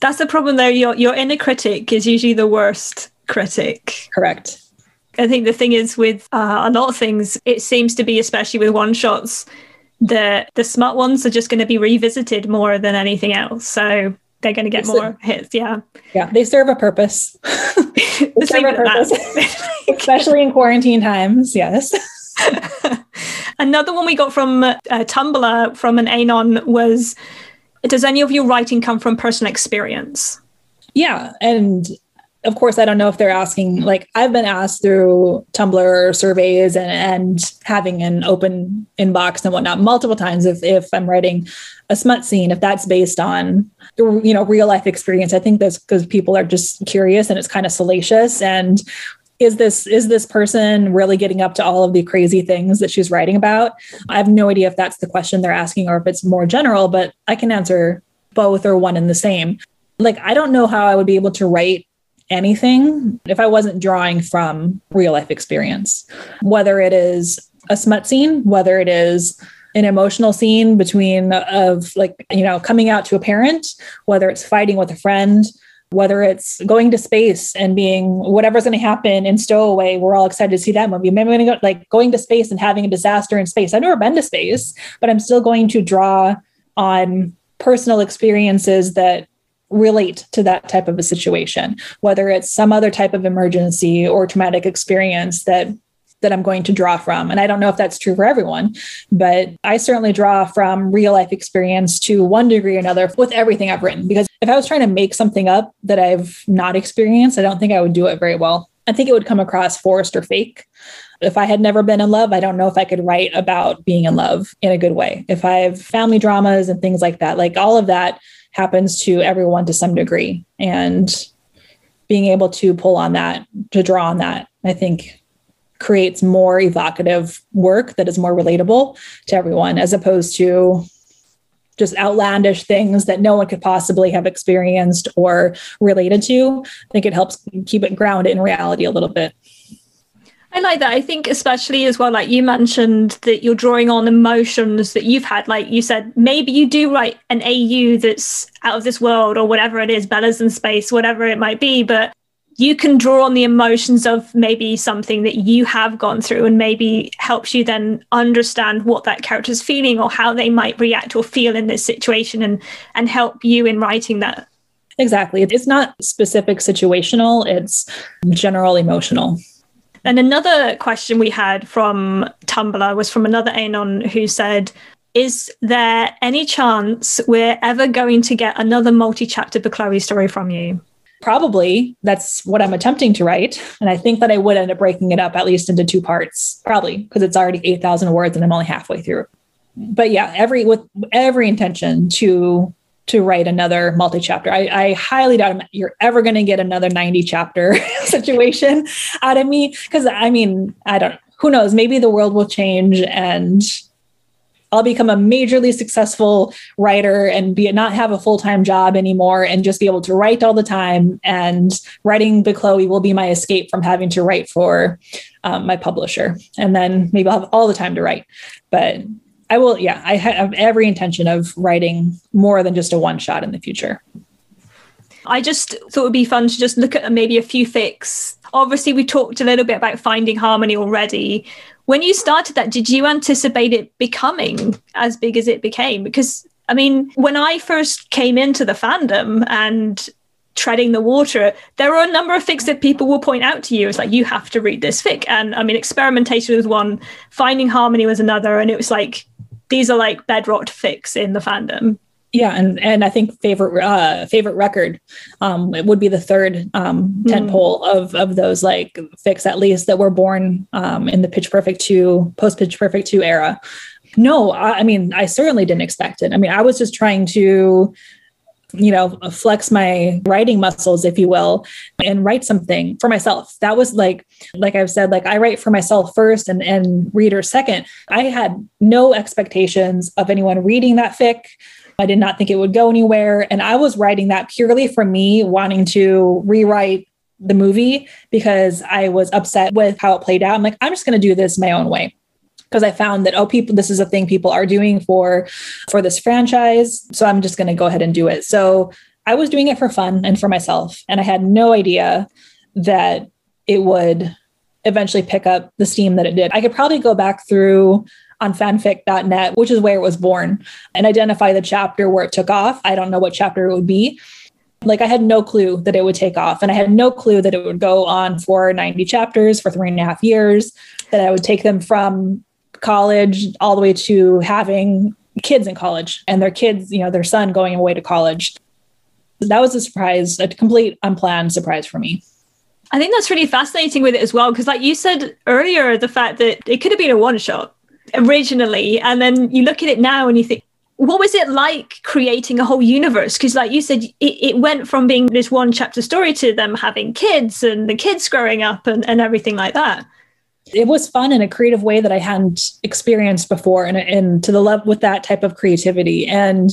that's the problem though. Your your inner critic is usually the worst critic. Correct. I think the thing is with uh, a lot of things, it seems to be, especially with one shots, the the smart ones are just going to be revisited more than anything else. So they're going to get more hits. Yeah. Yeah. They serve a purpose. they serve a purpose. especially in quarantine times. Yes. Another one we got from uh, Tumblr from an Anon was Does any of your writing come from personal experience? Yeah. And of course, I don't know if they're asking, like, I've been asked through Tumblr surveys and, and having an open inbox and whatnot multiple times if, if I'm writing a smut scene, if that's based on, you know, real life experience. I think that's because people are just curious and it's kind of salacious. And is this is this person really getting up to all of the crazy things that she's writing about i have no idea if that's the question they're asking or if it's more general but i can answer both or one and the same like i don't know how i would be able to write anything if I wasn't drawing from real life experience, whether it is a smut scene, whether it is an emotional scene between of like you know coming out to a parent whether it's fighting with a friend whether it's going to space and being whatever's going to happen in stowaway we're all excited to see that movie. Maybe i'm going to go like going to space and having a disaster in space. I've never been to space but i'm still going to draw on personal experiences that relate to that type of a situation whether it's some other type of emergency or traumatic experience that that I'm going to draw from. And I don't know if that's true for everyone, but I certainly draw from real life experience to one degree or another with everything I've written. Because if I was trying to make something up that I've not experienced, I don't think I would do it very well. I think it would come across forced or fake. If I had never been in love, I don't know if I could write about being in love in a good way. If I have family dramas and things like that, like all of that happens to everyone to some degree. And being able to pull on that, to draw on that, I think creates more evocative work that is more relatable to everyone as opposed to just outlandish things that no one could possibly have experienced or related to. I think it helps keep it grounded in reality a little bit. I like that. I think, especially as well, like you mentioned that you're drawing on emotions that you've had. Like you said, maybe you do write an AU that's out of this world or whatever it is, Bella's in space, whatever it might be. But you can draw on the emotions of maybe something that you have gone through and maybe helps you then understand what that character's feeling or how they might react or feel in this situation and and help you in writing that. Exactly. It's not specific situational, it's general emotional. And another question we had from Tumblr was from another Anon who said, Is there any chance we're ever going to get another multi chapter Chloe story from you? Probably that's what I'm attempting to write. And I think that I would end up breaking it up at least into two parts, probably because it's already 8,000 words and I'm only halfway through. But yeah, every with every intention to to write another multi-chapter. I, I highly doubt you're ever going to get another 90 chapter situation out of me because I mean, I don't who knows, maybe the world will change and I'll become a majorly successful writer and be not have a full-time job anymore and just be able to write all the time. And writing the Chloe will be my escape from having to write for um, my publisher. And then maybe I'll have all the time to write. But I will, yeah, I have every intention of writing more than just a one shot in the future. I just thought it would be fun to just look at maybe a few fics. Obviously, we talked a little bit about finding harmony already. When you started that, did you anticipate it becoming as big as it became? Because, I mean, when I first came into the fandom and treading the water, there are a number of fics that people will point out to you. It's like, you have to read this fic. And I mean, experimentation was one, finding harmony was another. And it was like, these are like bedrock fics in the fandom yeah and and i think favorite uh favorite record um it would be the third um mm. pole of of those like fics at least that were born um in the pitch perfect 2 post pitch perfect 2 era no I, I mean i certainly didn't expect it i mean i was just trying to you know flex my writing muscles if you will and write something for myself that was like like i've said like i write for myself first and and reader second i had no expectations of anyone reading that fic I did not think it would go anywhere. And I was writing that purely for me wanting to rewrite the movie because I was upset with how it played out. I'm like, I'm just going to do this my own way because I found that oh people this is a thing people are doing for for this franchise so I'm just going to go ahead and do it. So I was doing it for fun and for myself and I had no idea that it would eventually pick up the steam that it did. I could probably go back through on fanfic.net, which is where it was born, and identify the chapter where it took off. I don't know what chapter it would be. Like I had no clue that it would take off, and I had no clue that it would go on for 90 chapters for three and a half years, that I would take them from college all the way to having kids in college and their kids, you know, their son going away to college. That was a surprise, a complete unplanned surprise for me. I think that's really fascinating with it as well, because like you said earlier, the fact that it could have been a one shot originally and then you look at it now and you think what was it like creating a whole universe because like you said it, it, went from being this one chapter story to them having kids and the kids growing up and, and everything like that it was fun in a creative way that i hadn't experienced before and, and to the love with that type of creativity and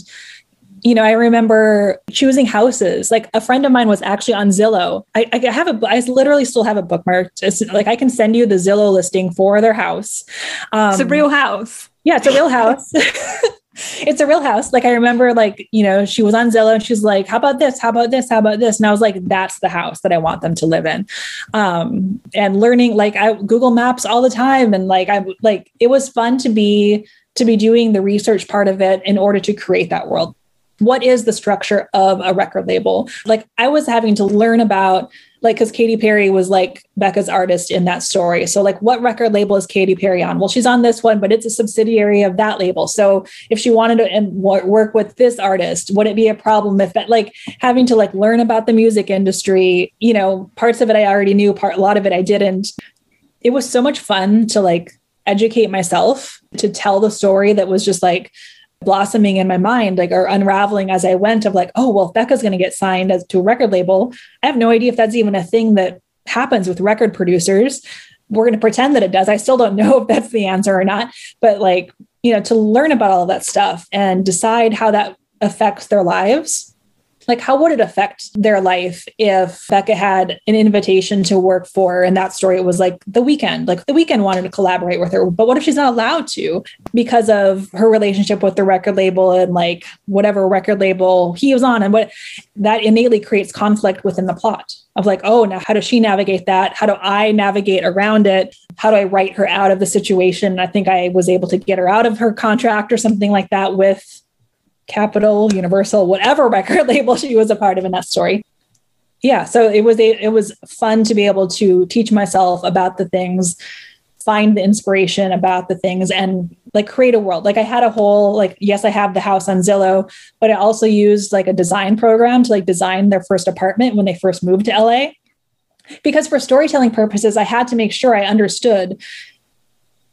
you know, I remember choosing houses. Like a friend of mine was actually on Zillow. I, I have a, I literally still have a bookmark. It's like I can send you the Zillow listing for their house. Um, it's a real house. Yeah, it's a real house. it's a real house. Like I remember, like you know, she was on Zillow and she's like, "How about this? How about this? How about this?" And I was like, "That's the house that I want them to live in." Um, and learning, like I Google Maps all the time, and like I like it was fun to be to be doing the research part of it in order to create that world what is the structure of a record label? Like I was having to learn about like because Katy Perry was like Beca's artist in that story. So like what record label is Katy Perry on? Well, she's on this one, but it's a subsidiary of that label. So if she wanted to and work with this artist, would it be a problem if that like having to like learn about the music industry, you know, parts of it I already knew, part a lot of it I didn't. It was so much fun to like educate myself to tell the story that was just like blossoming in my mind, like or unraveling as I went of like, oh, well, Beca's going to get signed as to a record label, I have no idea if that's even a thing that happens with record producers. We're going to pretend that it does. I still don't know if that's the answer or not. But like, you know, to learn about all of that stuff and decide how that affects their lives like how would it affect their life if beca had an invitation to work for and that story was like the Weeknd? like the Weeknd wanted to collaborate with her but what if she's not allowed to because of her relationship with the record label and like whatever record label he was on and what that innately creates conflict within the plot of like oh now how does she navigate that? How do i navigate around it? How do i write her out of the situation? I think i was able to get her out of her contract or something like that with Capitol, Universal, whatever record label she was a part of in that story. Yeah, so it was a, it was fun to be able to teach myself about the things, find the inspiration about the things, and like create a world. Like I had a whole like yes, I have the house on Zillow, but I also used like a design program to like design their first apartment when they first moved to LA. Because for storytelling purposes, I had to make sure I understood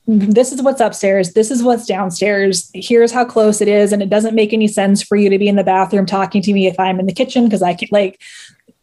this is what's upstairs this is what's downstairs here's how close it is and it doesn't make any sense for you to be in the bathroom talking to me if i'm in the kitchen because i can like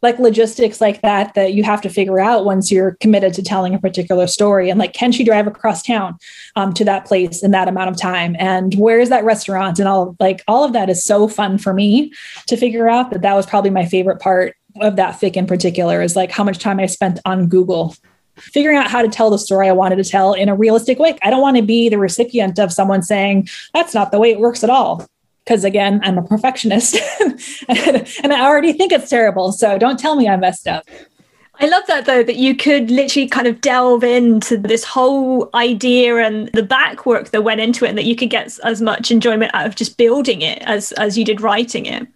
like logistics like that that you have to figure out once you're committed to telling a particular story. And like can she drive across town um, to that place in that amount of time? And where is that restaurant? And all like all of that is so fun for me to figure out that that was probably my favorite part of that fic in particular is like how much time i spent on google figuring out how to tell the story i wanted to tell in a realistic way i don't want to be the recipient of someone saying that's not the way it works at all because again, I'm a perfectionist and I already think it's terrible. So don't tell me I messed up. I love that though, that you could literally kind of delve into this whole idea and the back work that went into it, and that you could get as much enjoyment out of just building it as as you did writing it.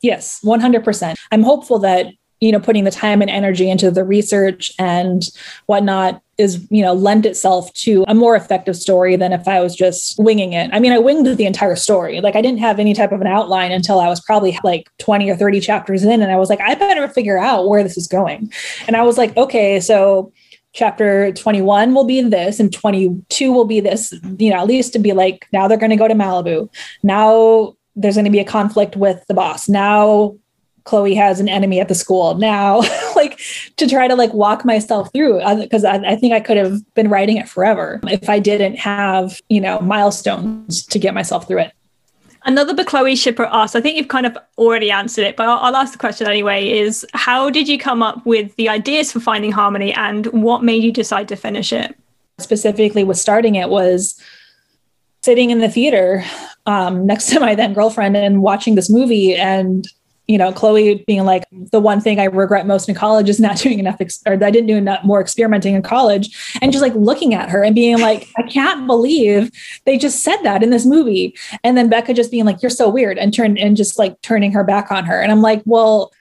Yes, 100%. I'm hopeful that you know putting the time and energy into the research and whatnot is you know lend itself to a more effective story than if i was just winging it. I mean i winged the entire story. Like i didn't have any type of an outline until i was probably like 20 or 30 chapters in and i was like i better figure out where this is going. And i was like okay so chapter 21 will be this and 22 will be this you know at least to be like now they're going to go to malibu. Now there's going to be a conflict with the boss. Now Chloe has an enemy at the school now, like to try to like walk myself through because I, I think I could have been writing it forever if I didn't have, you know, milestones to get myself through it. Another Bechloe shipper asked, I think you've kind of already answered it, but I'll, I'll, ask the question anyway, is how did you come up with the ideas for Finding Harmony and what made you decide to finish it? Specifically with starting it was sitting in the theater um, next to my then girlfriend and watching this movie and you know, Chloe being like, the one thing I regret most in college is not doing enough, ex- or I didn't do enough more experimenting in college. And just like looking at her and being like, I can't believe they just said that in this movie. And then Beca just being like, you're so weird and turn and just like turning her back on her. And I'm like, well,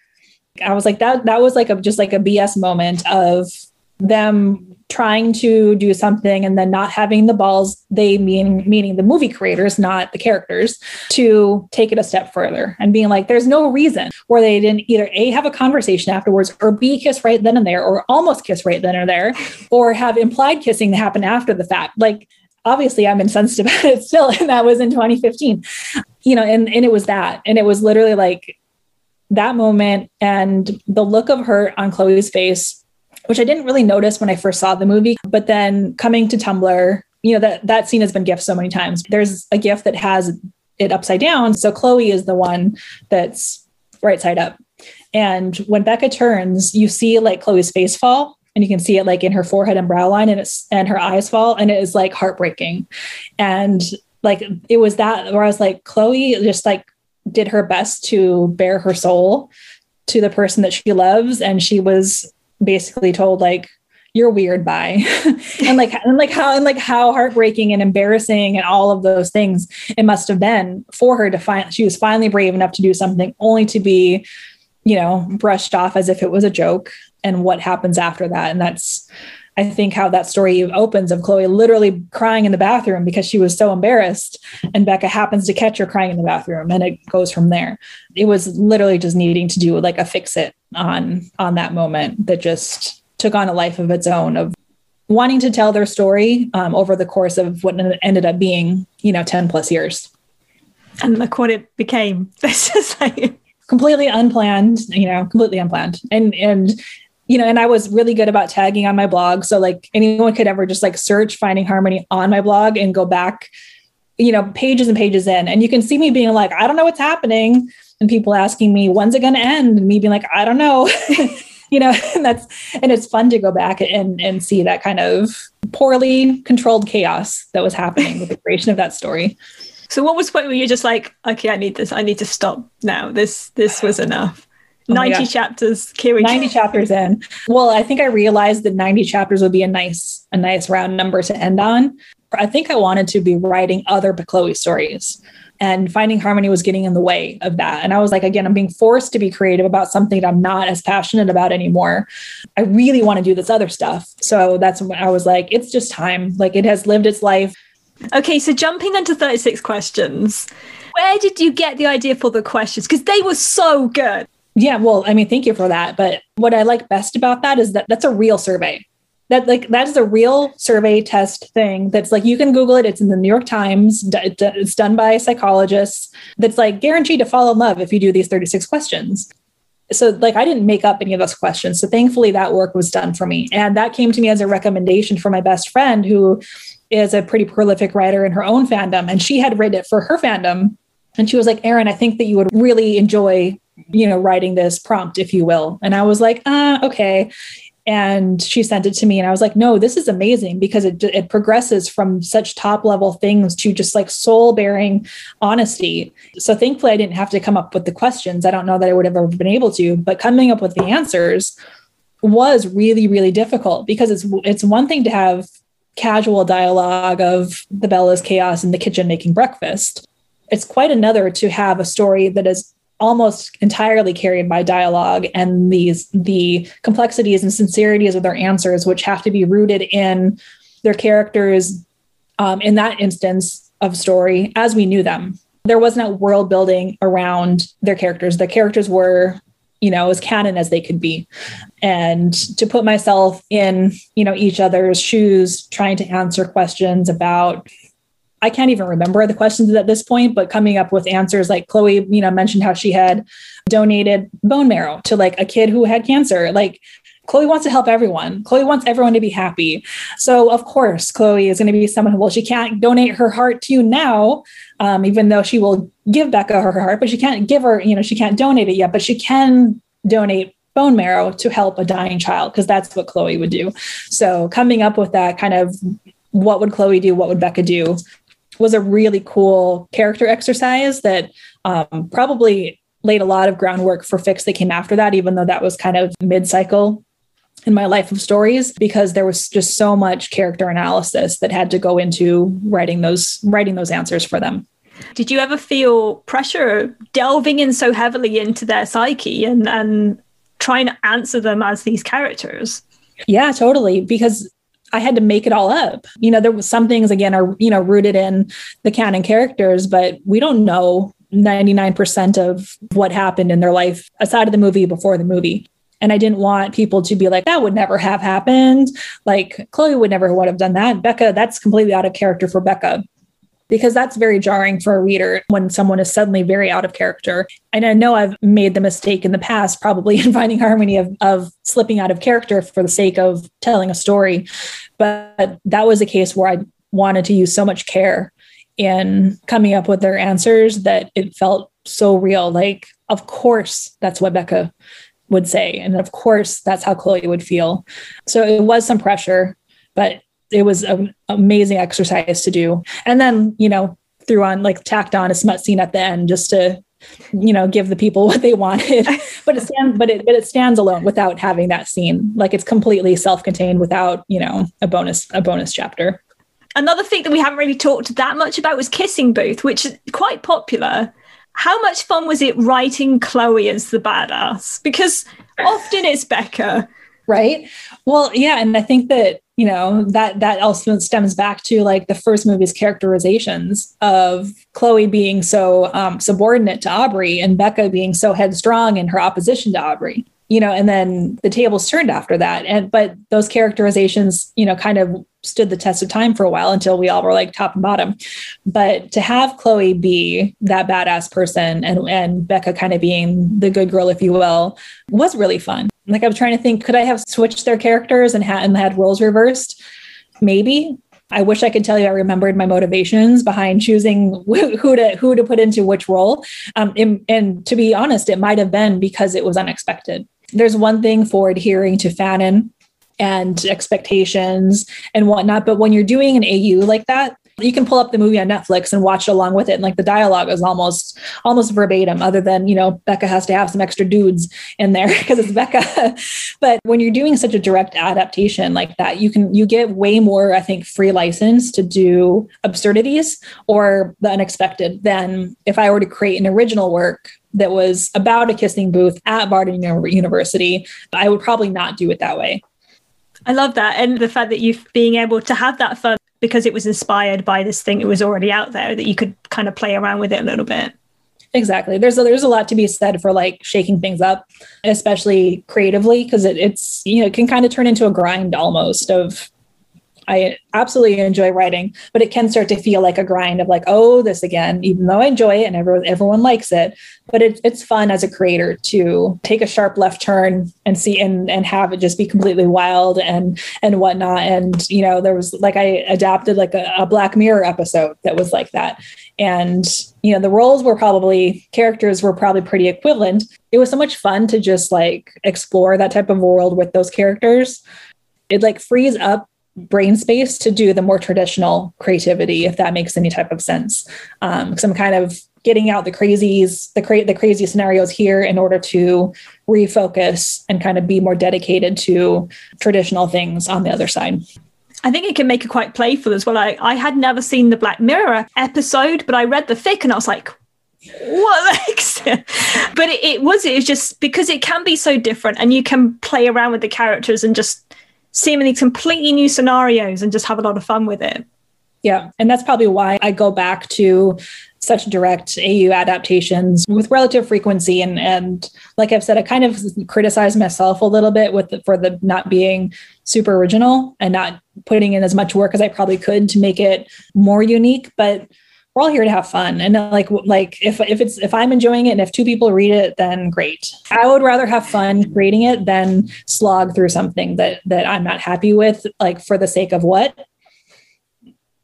I was like, that, that was like a, just like a BS moment of them trying to do something and then not having the balls they mean meaning the movie creators not the characters to take it a step further and being like there's no reason where they didn't either a have a conversation afterwards or b kiss right then and there or almost kiss right then or there or have implied kissing that happen after the fact. Like obviously i'm incensed about it still and that was in 2015 you know and, and it was that and it was literally like that moment and the look of hurt on chloe's face which I didn't really notice when I first saw the movie. But then coming to Tumblr, you know, that, that scene has been gifted so many times. There's a gift that has it upside down. So Chloe is the one that's right side up. And when Beca turns, you see like Chloe's face fall and you can see it like in her forehead and brow line and it's and her eyes fall and it is like heartbreaking. And like it was that where I was like, Chloe just like did her best to bare her soul to the person that she loves. And she was basically told like you're weird by and like and like how and like how heartbreaking and embarrassing and all of those things it must have been for her to find she was finally brave enough to do something only to be you know brushed off as if it was a joke and what happens after that and that's I think how that story opens of Chloe literally crying in the bathroom because she was so embarrassed. And Beca happens to catch her crying in the bathroom and it goes from there. It was literally just needing to do like a fix it on on that moment that just took on a life of its own of wanting to tell their story um, over the course of what ended up being, you know, 10 plus years. And look what it became. This is like completely unplanned, you know, completely unplanned. And and you know, and I was really good about tagging on my blog. So like anyone could ever just like search finding harmony on my blog and go back, you know, pages and pages in. And you can see me being like, I don't know what's happening. And people asking me, when's it gonna end? And me being like, I don't know. you know, and that's and it's fun to go back and and see that kind of poorly controlled chaos that was happening with the creation of that story. So what was the point where you're just like, okay, I need this, I need to stop now. This this was enough. Oh 90 chapters. Kiri. 90 chapters in. Well, I think I realized that 90 chapters would be a nice, a nice round number to end on. I think I wanted to be writing other Chloe stories. And finding harmony was getting in the way of that. And I was like, again, I'm being forced to be creative about something that I'm not as passionate about anymore. I really want to do this other stuff. So that's when I was like, it's just time. Like it has lived its life. Okay, so jumping into 36 questions, where did you get the idea for the questions? Because they were so good. Yeah, well, I mean, thank you for that. But what I like best about that is that that's a real survey. That like that is a real survey test thing. That's like you can Google it. It's in the New York Times. It's done by psychologists. That's like guaranteed to fall in love if you do these thirty six questions. so like I didn't make up any of those questions. So thankfully that work was done for me. And that came to me as a recommendation from my best friend who is a pretty prolific writer in her own fandom. And she had written it for her fandom. And she was like, aaron I think that you would really enjoy, you know, writing this prompt, if you will. And I was like, uh, okay and she sent it to me and i was like no this is amazing because it, it progresses from such top level things to just like soul bearing honesty. So thankfully i didn't have to come up with the questions. I don't know that i would have ever been able to but coming up with the answers was really really difficult because it's it's one thing to have casual dialogue of the bella's chaos in the kitchen making breakfast. It's quite another to have a story that is almost entirely carried by dialogue and these the complexities and sincerities of their answers which have to be rooted in their characters um, in that instance of story as we knew them. There was no world building around their characters. The characters were you know as canon as they could be. And to put myself in you know each other's shoes trying to answer questions about I can't even remember the questions at this point, but coming up with answers like Chloe, you know, mentioned how she had donated bone marrow to like a kid who had cancer. Like Chloe wants to help everyone. Chloe wants everyone to be happy. So of course, Chloe is going to be someone who, well, she can't donate her heart to you now, um, even though she will give Beca her heart, but she can't give her, you know, she can't donate it yet, but she can donate bone marrow to help a dying child because that's what Chloe would do. So coming up with that kind of what would Chloe do? What would Beca do? Was a really cool character exercise that um, probably laid a lot of groundwork for fics that came after that, even though that was kind of mid cycle in my life of stories because there was just so much character analysis that had to go into writing those writing those answers for them. Did you ever feel pressure delving in so heavily into their psyche and and trying to answer them as these characters? Yeah, totally. Because I had to make it all up. You know, there was some things again are, you know, rooted in the canon characters, but we don't know 99% of what happened in their life aside of the movie before the movie. And I didn't want people to be like, that would never have happened. Like Chloe would never would have done that. Beca, that's completely out of character for Beca because that's very jarring for a reader when someone is suddenly very out of character. And I know I've made the mistake in the past, probably in finding harmony of, of slipping out of character for the sake of telling a story. But that was a case where I wanted to use so much care in coming up with their answers that it felt so real. Like, of course, that's what Beca would say. And of course, that's how Chloe would feel. So it was some pressure, but it was an amazing exercise to do. And then, you know, threw on like tacked on a smut scene at the end just to, you know, give the people what they wanted. but it stands, but it but it stands alone without having that scene. Like it's completely self-contained without, you know, a bonus, a bonus chapter. Another thing that we haven't really talked that much about was Kissing Booth, which is quite popular. How much fun was it writing Chloe as the badass? Because often it's Beca. Right. Well, yeah. And I think that you know that that also stems back to like the first movie's characterizations of chloe being so um, subordinate to aubrey and beca being so headstrong in her opposition to aubrey you know and then the tables turned after that. And but those characterizations you know kind of stood the test of time for a while until we all were like top and bottom. But to have chloe be that badass person and and beca kind of being the good girl if you will was really fun like I was trying to think, could I have switched their characters and had and had roles reversed? Maybe. I wish I could tell you I remembered my motivations behind choosing who to who to put into which role. Um, and, and to be honest, it might have been because it was unexpected. There's one thing for adhering to fanon and expectations and whatnot, but when you're doing an AU like that, you can pull up the movie on Netflix and watch it along with it. And like the dialogue is almost almost verbatim, other than, you know, Beca has to have some extra dudes in there because it's Beca. but when you're doing such a direct adaptation like that, you can you get way more, I think, free license to do absurdities or the unexpected than if I were to create an original work that was about a kissing booth at Barden University. I would probably not do it that way. I love that. And the fact that you being able to have that fun because it was inspired by this thing it was already out there that you could kind of play around with it a little bit. Exactly. There's a, there's a lot to be said for like shaking things up especially creatively because it, it's you know it can kind of turn into a grind almost of I absolutely enjoy writing, but it can start to feel like a grind of like, oh, this again, even though I enjoy it and everyone, everyone likes it. But it, it's fun as a creator to take a sharp left turn and see and, and have it just be completely wild and and whatnot. And you know, there was like I adapted like a, a Black Mirror episode that was like that. And you know, the roles were probably characters were probably pretty equivalent. It was so much fun to just like explore that type of world with those characters it like frees up brain space to do the more traditional creativity if that makes any type of sense. Um because i'm kind of getting out the crazies the cra- the crazy scenarios here in order to refocus and kind of be more dedicated to traditional things on the other side. I think it can make it quite playful as well. I, I had never seen the Black Mirror episode, but I read the fic and I was like, what but it, it was it was just because it can be so different and you can play around with the characters and just seemingly completely new scenarios and just have a lot of fun with it. Yeah. And that's probably why I go back to such direct AU adaptations with relative frequency. And and like I've said, I kind of criticize myself a little bit with the, for the not being super original and not putting in as much work as I probably could to make it more unique. But we're all here to have fun. And uh, like like if if it's if i'm enjoying it and if two people read it then great. I would rather have fun creating it than slog through something that that i'm not happy with like for the sake of what?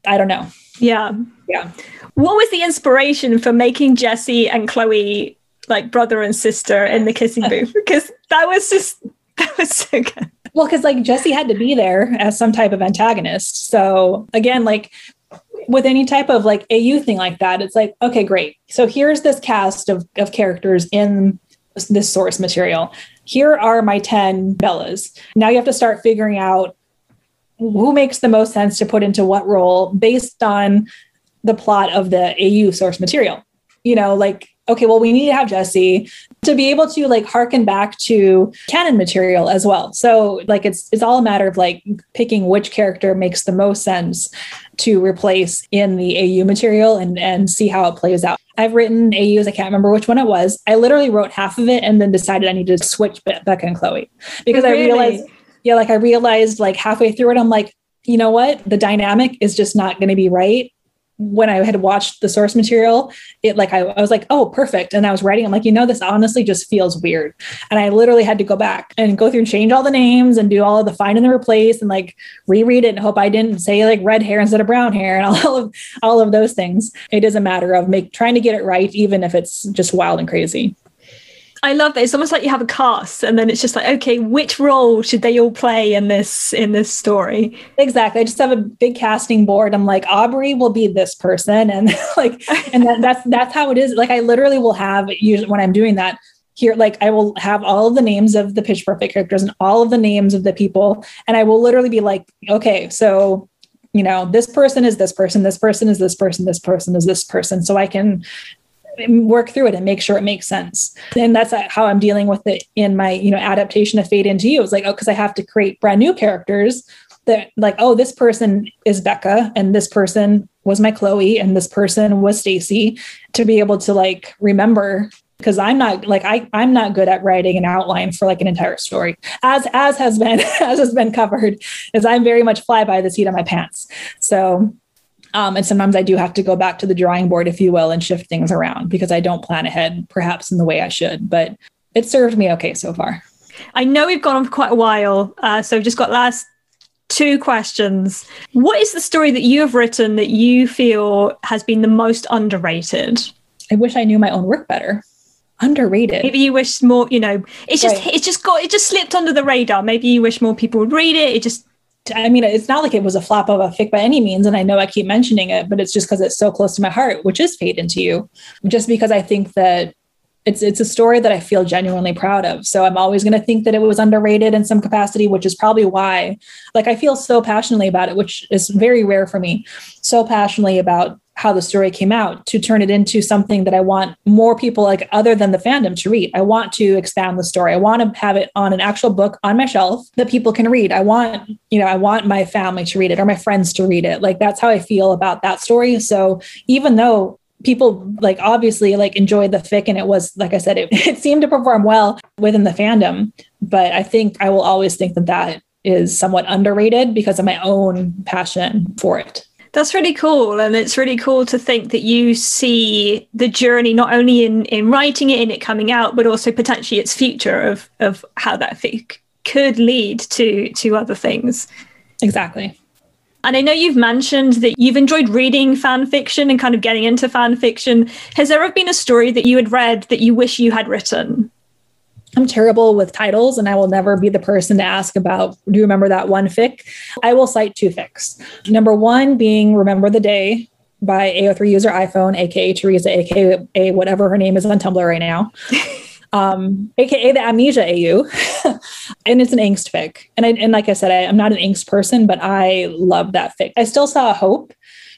I don't know. Yeah. Yeah. What was the inspiration for making jesse and chloe like brother and sister in the kissing booth? Because that was just that was so good. Well because like jesse had to be there as some type of antagonist. So again like with any type of like AU thing like that, it's like, okay, great. So here's this cast of, of characters in this source material. Here are my 10 Bellas. Now you have to start figuring out who makes the most sense to put into what role based on the plot of the AU source material. You know, like okay, well, we need to have Jesse to be able to like harken back to canon material as well. So like it's it's all a matter of like picking which character makes the most sense to replace in the AU material and and see how it plays out. I've written AUs, I can't remember which one it was. I literally wrote half of it and then decided I needed to switch Beca and Chloe because really? I realized, yeah, like I realized like halfway through it, I'm like, you know what? The dynamic is just not going to be right when I had watched the source material, it like I, I, was like, oh, perfect. And I was writing, I'm like, you know, this honestly just feels weird. And I literally had to go back and go through and change all the names and do all of the find and the replace and like reread it and hope I didn't say like red hair instead of brown hair and all of all of those things. It is a matter of make trying to get it right, even if it's just wild and crazy. I love that. It's almost like you have a cast, and then it's just like, okay, which role should they all play in this in this story? Exactly. I just have a big casting board. I'm like, Aubrey will be this person, and like, and that, that's that's how it is. Like, I literally will have usually when I'm doing that here, like, I will have all of the names of the Pitch Perfect characters and all of the names of the people, and I will literally be like, okay, so you know, this person is this person, this person is this person, this person is this person. So I can work through it and make sure it makes sense. And that's how I'm dealing with it in my, you know, adaptation of Fade into You. It's like, oh, because I have to create brand new characters that like, oh, this person is Beca and this person was my Chloe and this person was Stacy to be able to like remember because I'm not like I I'm not good at writing an outline for like an entire story as as has been as has been covered as I'm very much fly by the seat of my pants. So um, and sometimes I do have to go back to the drawing board, if you will, and shift things around because I don't plan ahead perhaps in the way I should. But it served me okay so far. I know we've gone on for quite a while, uh, so we've just got last two questions. What is the story that you have written that you feel has been the most underrated? I wish I knew my own work better. Underrated. Maybe you wish more, you know, it's just right. it's just got it just slipped under the radar. Maybe you wish more people would read it. It just I mean, it's not like it was a flop of a fic by any means. And I know I keep mentioning it, but it's just because it's so close to my heart, which is Fade into You. Just because I think that it's it's a story that I feel genuinely proud of. So I'm always going to think that it was underrated in some capacity, which is probably why like I feel so passionately about it, which is very rare for me. So passionately about how the story came out to turn it into something that I want more people like other than the fandom to read. I want to expand the story. I want to have it on an actual book on my shelf that people can read. I want, you know, I want my family to read it or my friends to read it. Like that's how I feel about that story. So even though people like obviously like enjoyed the fic and it was like I said it, it seemed to perform well within the fandom, but I think I will always think that that is somewhat underrated because of my own passion for it. That's really cool. And it's really cool to think that you see the journey not only in, in writing it in it coming out, but also potentially its future of, of how that fic could lead to to other things. Exactly. And I know you've mentioned that you've enjoyed reading fan fiction and kind of getting into fan fiction. Has there ever been a story that you had read that you wish you had written? I'm terrible with titles and I will never be the person to ask about, do you remember that one fic? I will cite two fics. Number one being Remember the Day by AO3 user iPhone, aka Teresa, aka whatever her name is on Tumblr right now. um, aka the Amnesia AU. and it's an angst fic. And, I, and like I said, I, I'm not an angst person, but I love that fic. I still saw hope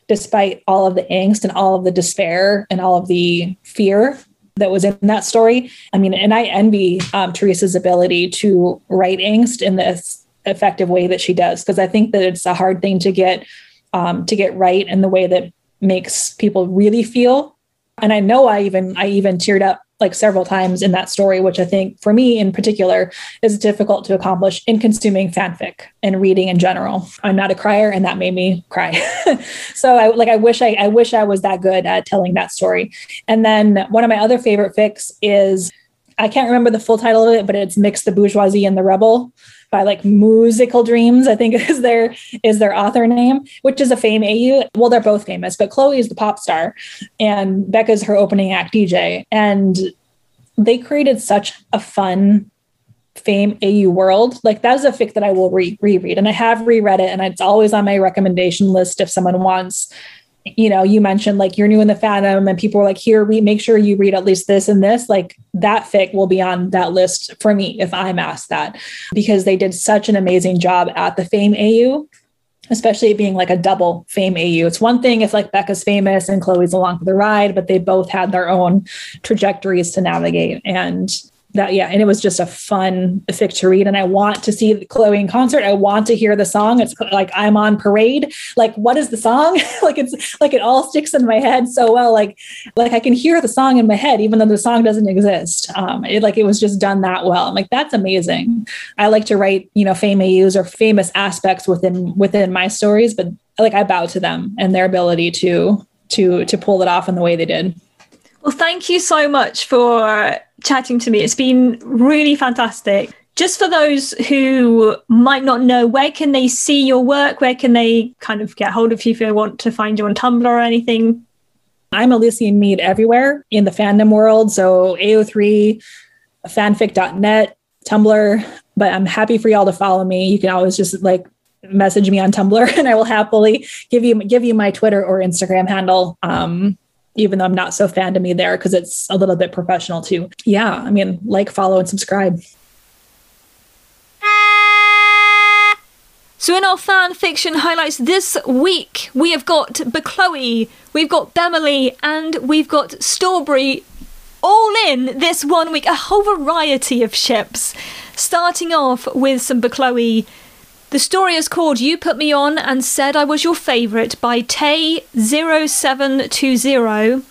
despite all of the angst and all of the despair and all of the fear that was in that story. I mean, and I envy um, Teresa's ability to write angst in this effective way that she does, because I think that it's a hard thing to get um, to get right in the way that makes people really feel. And I know I even I even teared up like several times in that story, which I think for me in particular is difficult to accomplish in consuming fanfic and reading in general. I'm not a crier and that made me cry. so I like I wish I I wish I was that good at telling that story. And then one of my other favorite fics is I can't remember the full title of it, but it's Mix the Bourgeoisie and the Rebel by like Musical Dreams, I think is their is their author name, which is a fame AU. Well, they're both famous, but Chloe is the pop star and Beca's her opening act DJ. And they created such a fun fame AU world. Like that is a fic that I will re- reread. And I have reread it and it's always on my recommendation list if someone wants you know, you mentioned like you're new in the fandom and people were like, here, we make sure you read at least this and this. Like that fic will be on that list for me if I'm asked that because they did such an amazing job at the Fame AU, especially being like a double Fame AU. It's one thing if like Beca's famous and Chloe's along for the ride, but they both had their own trajectories to navigate. And that yeah and it was just a fun fic to read. And i want to see the chloe in concert. I want to hear the song. It's like i'm on parade. Like what is the song? Like it's like it all sticks in my head so well. Like like i can hear the song in my head even though the song doesn't exist. Um it like it was just done that well. I'm like that's amazing. I like to write you know famous or famous aspects within within my stories but like i bow to them and their ability to to to pull it off in the way they did well, thank you so much for chatting to me. It's been really fantastic. Just for those who might not know, where can they see your work? Where can they kind of get hold of you if they want to find you on Tumblr or anything? I'm Elysian Mead everywhere in the fandom world. So AO3, fanfic.net, Tumblr. But I'm happy for y'all to follow me. You can always just like message me on Tumblr and I will happily give you give you my Twitter or Instagram handle. Um, even though I'm not so fan to me there because it's a little bit professional too. Yeah, I mean, like, follow, and subscribe. So in our fan fiction highlights this week, we have got Bechloe, we've got Bemily, and we've got Staubrey all in this one week. A whole variety of ships. Starting off with some Bechloe the story is called You Put Me On and Said I Was Your Favourite by Tay0720.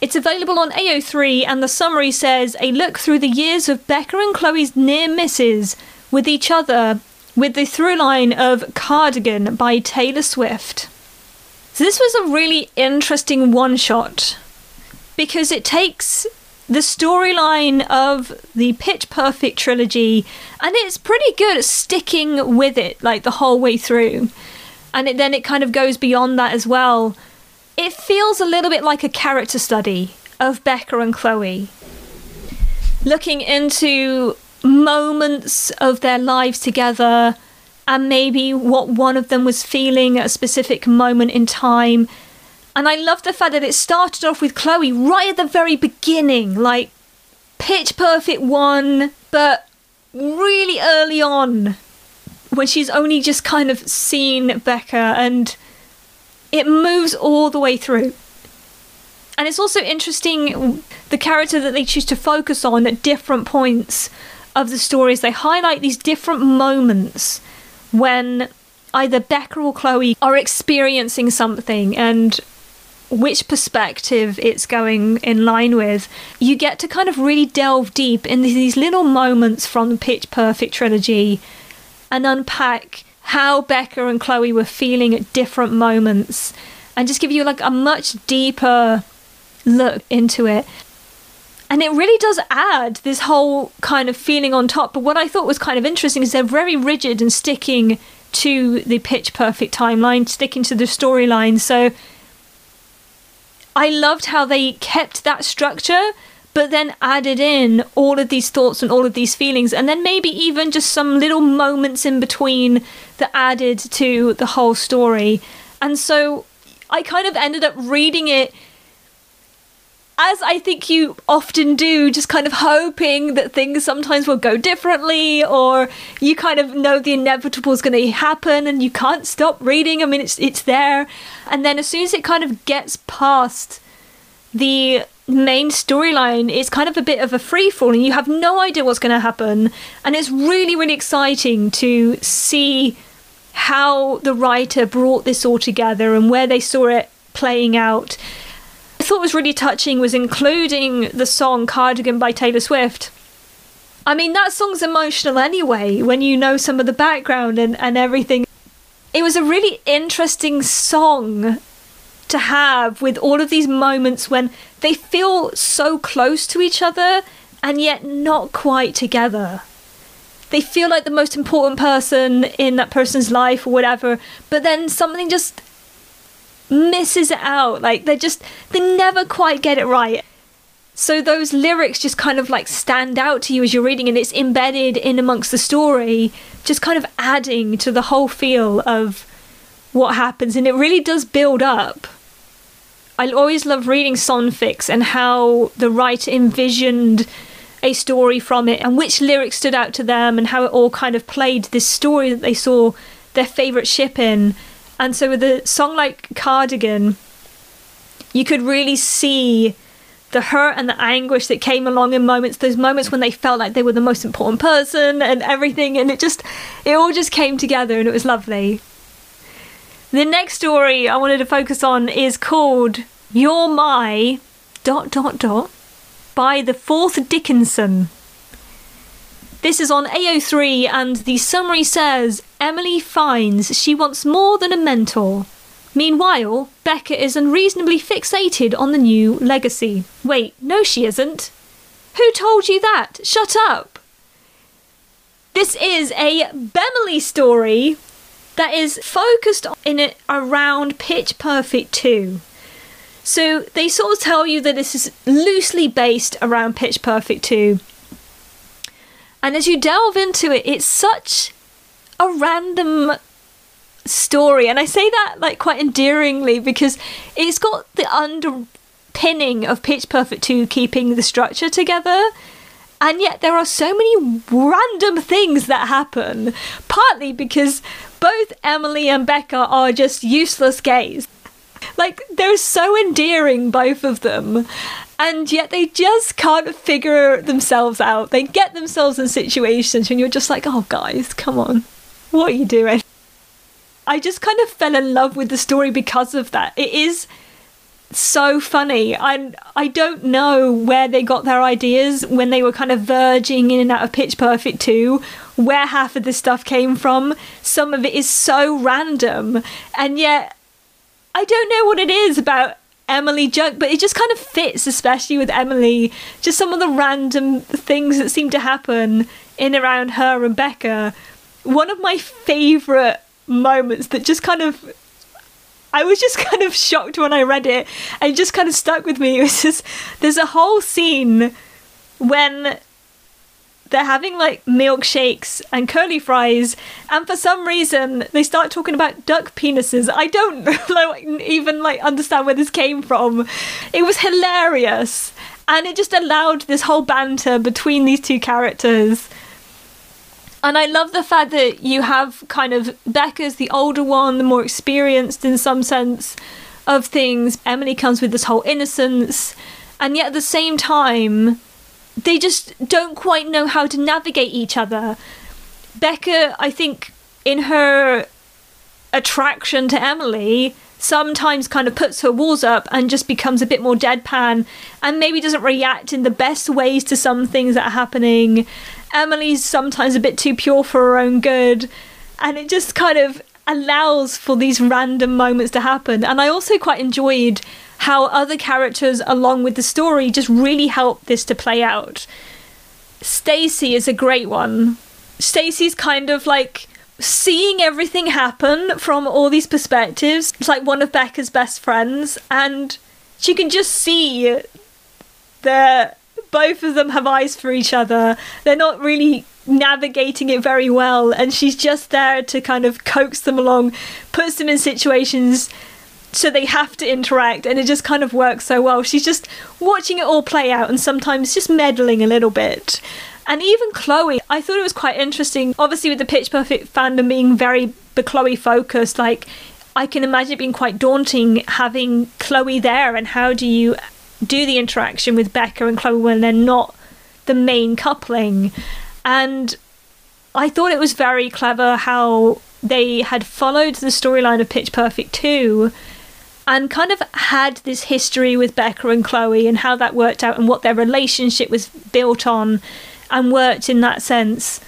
It's available on AO3 and the summary says a look through the years of Beca and Chloe's near misses with each other with the through line of Cardigan by Taylor Swift. So this was a really interesting one shot because it takes the storyline of the Pitch Perfect trilogy, and it's pretty good at sticking with it like the whole way through. And it, then it kind of goes beyond that as well. It feels a little bit like a character study of Beca and Chloe, looking into moments of their lives together and maybe what one of them was feeling at a specific moment in time and I love the fact that it started off with Chloe right at the very beginning, like pitch perfect one, but really early on when she's only just kind of seen Beca and it moves all the way through. And it's also interesting the character that they choose to focus on at different points of the stories. They highlight these different moments when either Beca or Chloe are experiencing something and which perspective it's going in line with, you get to kind of really delve deep in these little moments from the Pitch Perfect trilogy and unpack how Beca and Chloe were feeling at different moments and just give you like a much deeper look into it. And it really does add this whole kind of feeling on top. But what I thought was kind of interesting is they're very rigid and sticking to the pitch perfect timeline, sticking to the storyline. So I loved how they kept that structure, but then added in all of these thoughts and all of these feelings, and then maybe even just some little moments in between that added to the whole story. And so I kind of ended up reading it as I think you often do, just kind of hoping that things sometimes will go differently, or you kind of know the inevitable is going to happen and you can't stop reading. I mean, it's it's there, and then as soon as it kind of gets past the main storyline, it's kind of a bit of a free fall, and you have no idea what's going to happen, and it's really really exciting to see how the writer brought this all together and where they saw it playing out thought was really touching was including the song Cardigan by Taylor Swift. I mean, that song's emotional anyway, when you know some of the background and, and everything. It was a really interesting song to have with all of these moments when they feel so close to each other and yet not quite together. They feel like the most important person in that person's life or whatever, but then something just misses it out. Like they just they never quite get it right. So those lyrics just kind of like stand out to you as you're reading and it's embedded in amongst the story, just kind of adding to the whole feel of what happens and it really does build up. I always love reading songfics and how the writer envisioned a story from it and which lyrics stood out to them and how it all kind of played this story that they saw their favourite ship in and so with a song like Cardigan, you could really see the hurt and the anguish that came along in moments those moments when they felt like they were the most important person and everything and it just it all just came together and it was lovely. The next story i wanted to focus on is called you're my dot dot dot by the fourth dickinson. This is on AO3, and the summary says Emily finds she wants more than a mentor. Meanwhile, Beca is unreasonably fixated on the new legacy. Wait, no, she isn't. Who told you that? Shut up! This is a Bemily story that is focused in it around Pitch Perfect 2. So they sort of tell you that this is loosely based around Pitch Perfect 2 and as you delve into it, it's such a random story. And I say that like quite endearingly because it's got the underpinning of Pitch Perfect 2 keeping the structure together. And yet there are so many random things that happen, partly because both Emily and Beca are just useless gays. Like, they're so endearing, both of them and yet they just can't figure themselves out. They get themselves in situations and you're just like, oh, guys, come on, what are you doing? I just kind of fell in love with the story because of that. It is so funny. I I don't know where they got their ideas when they were kind of verging in and out of Pitch Perfect 2, where half of this stuff came from. Some of it is so random, and yet I don't know what it is about Emily joke, but it just kind of fits, especially with Emily. Just some of the random things that seem to happen in around her and Beca. One of my favourite moments that just kind of I was just kind of shocked when I read it and it just kind of stuck with me. It was just there's a whole scene when they're having like milkshakes and curly fries, and for some reason they start talking about duck penises. I don't like, even like understand where this came from. It was hilarious, and it just allowed this whole banter between these two characters. And I love the fact that you have kind of Beca's the older one, the more experienced in some sense of things. Emily comes with this whole innocence, and yet at the same time, they just don't quite know how to navigate each other. Beca, I think, in her attraction to Emily, sometimes kind of puts her walls up and just becomes a bit more deadpan and maybe doesn't react in the best ways to some things that are happening. Emily's sometimes a bit too pure for her own good, and it just kind of allows for these random moments to happen. And I also quite enjoyed how other characters, along with the story, just really help this to play out. Stacy is a great one. Stacy's kind of like seeing everything happen from all these perspectives. It's like one of Beca's best friends, and she can just see that both of them have eyes for each other. They're not really navigating it very well, and she's just there to kind of coax them along, puts them in situations so they have to interact, and it just kind of works so well. She's just watching it all play out and sometimes just meddling a little bit. And even Chloe, I thought it was quite interesting. Obviously, with the Pitch Perfect fandom being very Chloe focused, like I can imagine it being quite daunting having Chloe there, and how do you do the interaction with Beca and Chloe when they're not the main coupling? And I thought it was very clever how they had followed the storyline of Pitch Perfect 2 and kind of had this history with Beca and Chloe and how that worked out and what their relationship was built on and worked in that sense.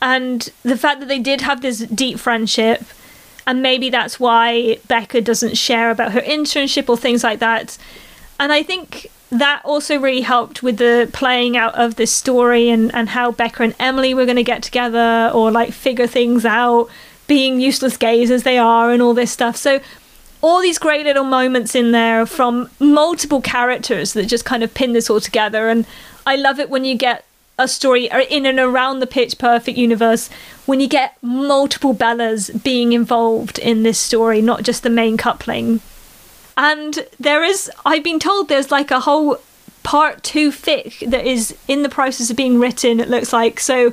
And the fact that they did have this deep friendship, and maybe that's why Beca doesn't share about her internship or things like that. And I think that also really helped with the playing out of this story and, and how Beca and Emily were going to get together or like figure things out, being useless gays as they are, and all this stuff. So, all these great little moments in there from multiple characters that just kind of pin this all together. And I love it when you get a story in and around the Pitch Perfect universe when you get multiple Bellas being involved in this story, not just the main coupling. And there is, I've been told there's like a whole part two fic that is in the process of being written, it looks like. So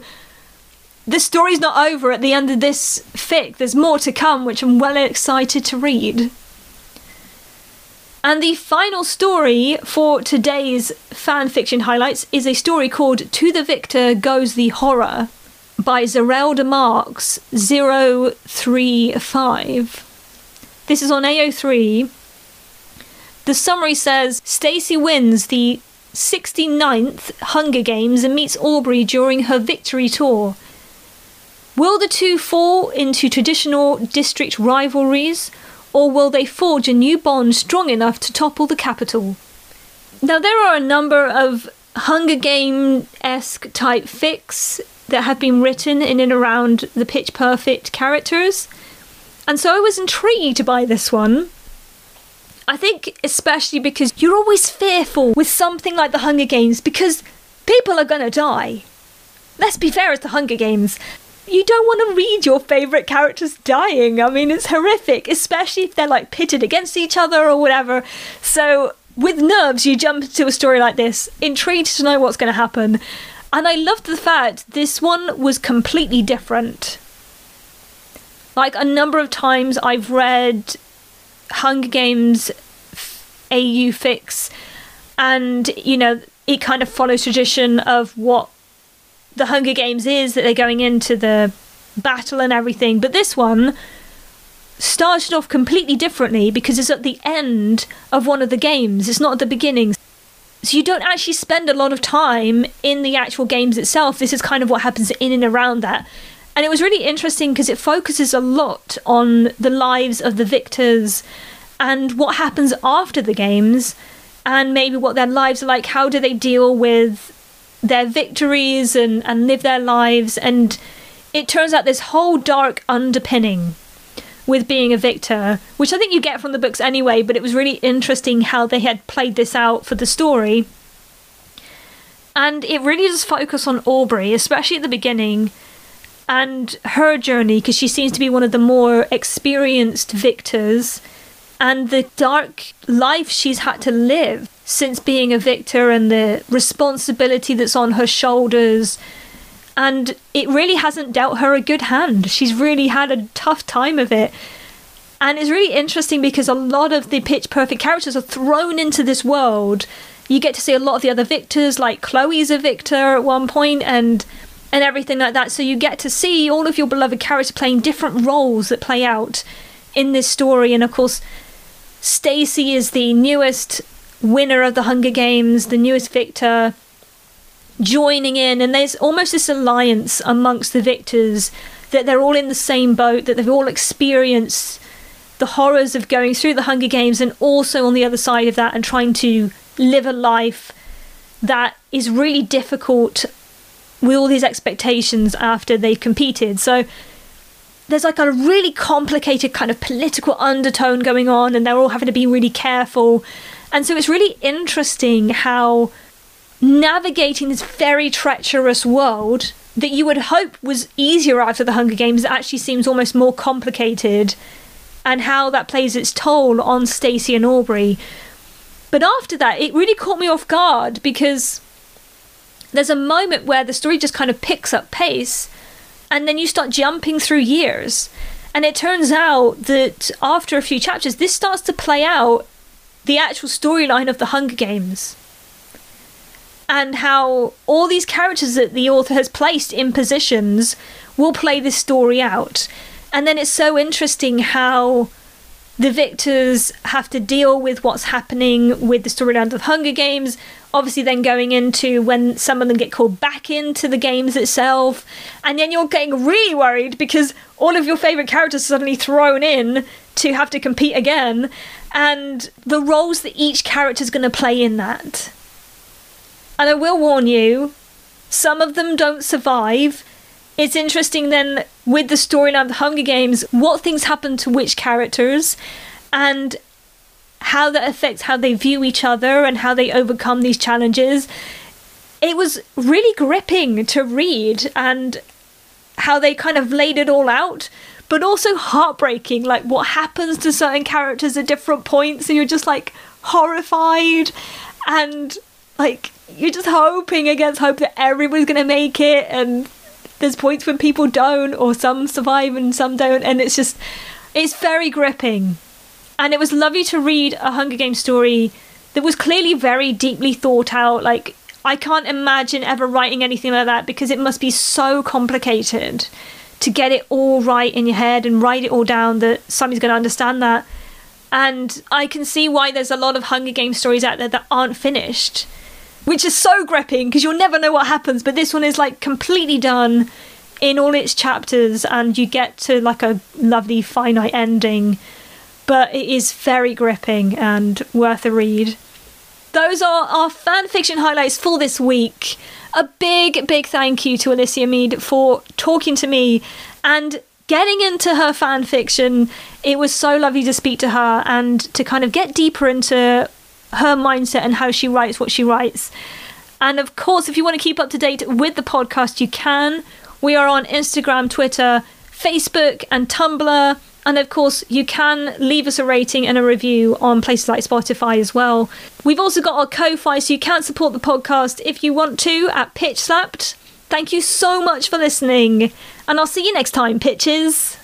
the story's not over at the end of this fic. There's more to come, which I'm well excited to read. And the final story for today's fan fiction highlights is a story called To the Victor Goes the Horror by Zerelda Marks 035. This is on AO3. The summary says Stacy wins the 69th Hunger Games and meets Aubrey during her victory tour. Will the two fall into traditional district rivalries? or will they forge a new bond strong enough to topple the Capitol? Now, there are a number of Hunger Game esque type fics that have been written in and around the Pitch Perfect characters, and so I was intrigued by this one. I think, especially because you're always fearful with something like the Hunger Games because people are gonna die. Let's be fair, it's the Hunger Games you don't want to read your favourite characters dying. I mean, it's horrific, especially if they're like pitted against each other or whatever. So, with nerves, you jump into a story like this, intrigued to know what's going to happen. And I loved the fact this one was completely different. Like, a number of times I've read Hunger Games AU fics, and, you know, it kind of follows tradition of what the Hunger Games is that they're going into the battle and everything. But this one started off completely differently because it's at the end of one of the games, it's not at the beginning. So you don't actually spend a lot of time in the actual games itself. This is kind of what happens in and around that. And it was really interesting because it focuses a lot on the lives of the victors and what happens after the games and maybe what their lives are like. How do they deal with their victories and, and live their lives. And it turns out this whole dark underpinning with being a victor, which I think you get from the books anyway, but it was really interesting how they had played this out for the story. And it really does focus on Aubrey, especially at the beginning, and her journey, because she seems to be one of the more experienced victors, and the dark life she's had to live since being a victor and the responsibility that's on her shoulders. And it really hasn't dealt her a good hand. She's really had a tough time of it. And it's really interesting because a lot of the pitch perfect characters are thrown into this world. You get to see a lot of the other victors, like Chloe's a victor at one point, and and everything like that. So you get to see all of your beloved characters playing different roles that play out in this story. And of course, Stacy is the newest winner of the Hunger Games, the newest victor. joining in, and there's almost this alliance amongst the victors that they're all in the same boat, that they've all experienced the horrors of going through the Hunger Games, and also on the other side of that, and trying to live a life that is really difficult with all these expectations after they've competed. So there's like a really complicated kind of political undertone going on, and they're all having to be really careful. And so it's really interesting how navigating this very treacherous world that you would hope was easier after the Hunger Games actually seems almost more complicated, and how that plays its toll on Stacey and Aubrey. But after that, it really caught me off guard because there's a moment where the story just kind of picks up pace and then you start jumping through years. And it turns out that after a few chapters, this starts to play out the actual storyline of the Hunger Games. And how all these characters that the author has placed in positions will play this story out. And then it's so interesting how the victors have to deal with what's happening with the storyline of Hunger Games. Obviously, then going into when some of them get called back into the games itself, and then you're getting really worried because all of your favorite characters are suddenly thrown in to have to compete again, and the roles that each character is going to play in that. And I will warn you, some of them don't survive. It's interesting then with the storyline of the Hunger Games, what things happen to which characters and how that affects how they view each other and how they overcome these challenges. It was really gripping to read and how they kind of laid it all out, but also heartbreaking, like what happens to certain characters at different points, and you're just like horrified and like you're just hoping against hope that everybody's gonna make it and there's points when people don't or some survive and some don't and it's just it's very gripping. And it was lovely to read a hunger games story that was clearly very deeply thought out. Like i can't imagine ever writing anything like that because it must be so complicated to get it all right in your head and write it all down that somebody's going to understand that. And i can see why there's a lot of hunger games stories out there that aren't finished which is so gripping because you'll never know what happens. But this one is like completely done in all its chapters, and you get to like a lovely finite ending. But it is very gripping and worth a read. Those are our fan fiction highlights for this week. A big, big thank you to Alicia Mead for talking to me and getting into her fan fiction. It was so lovely to speak to her and to kind of get deeper into her mindset and how she writes what she writes. And of course, if you want to keep up to date with the podcast, you can. We are on Instagram, Twitter, Facebook, and Tumblr. And of course, you can leave us a rating and a review on places like Spotify as well. We've also got our Ko-Fi, so you can support the podcast if you want to at Pitch Slapped. Thank you so much for listening, and I'll see you next time, pitches.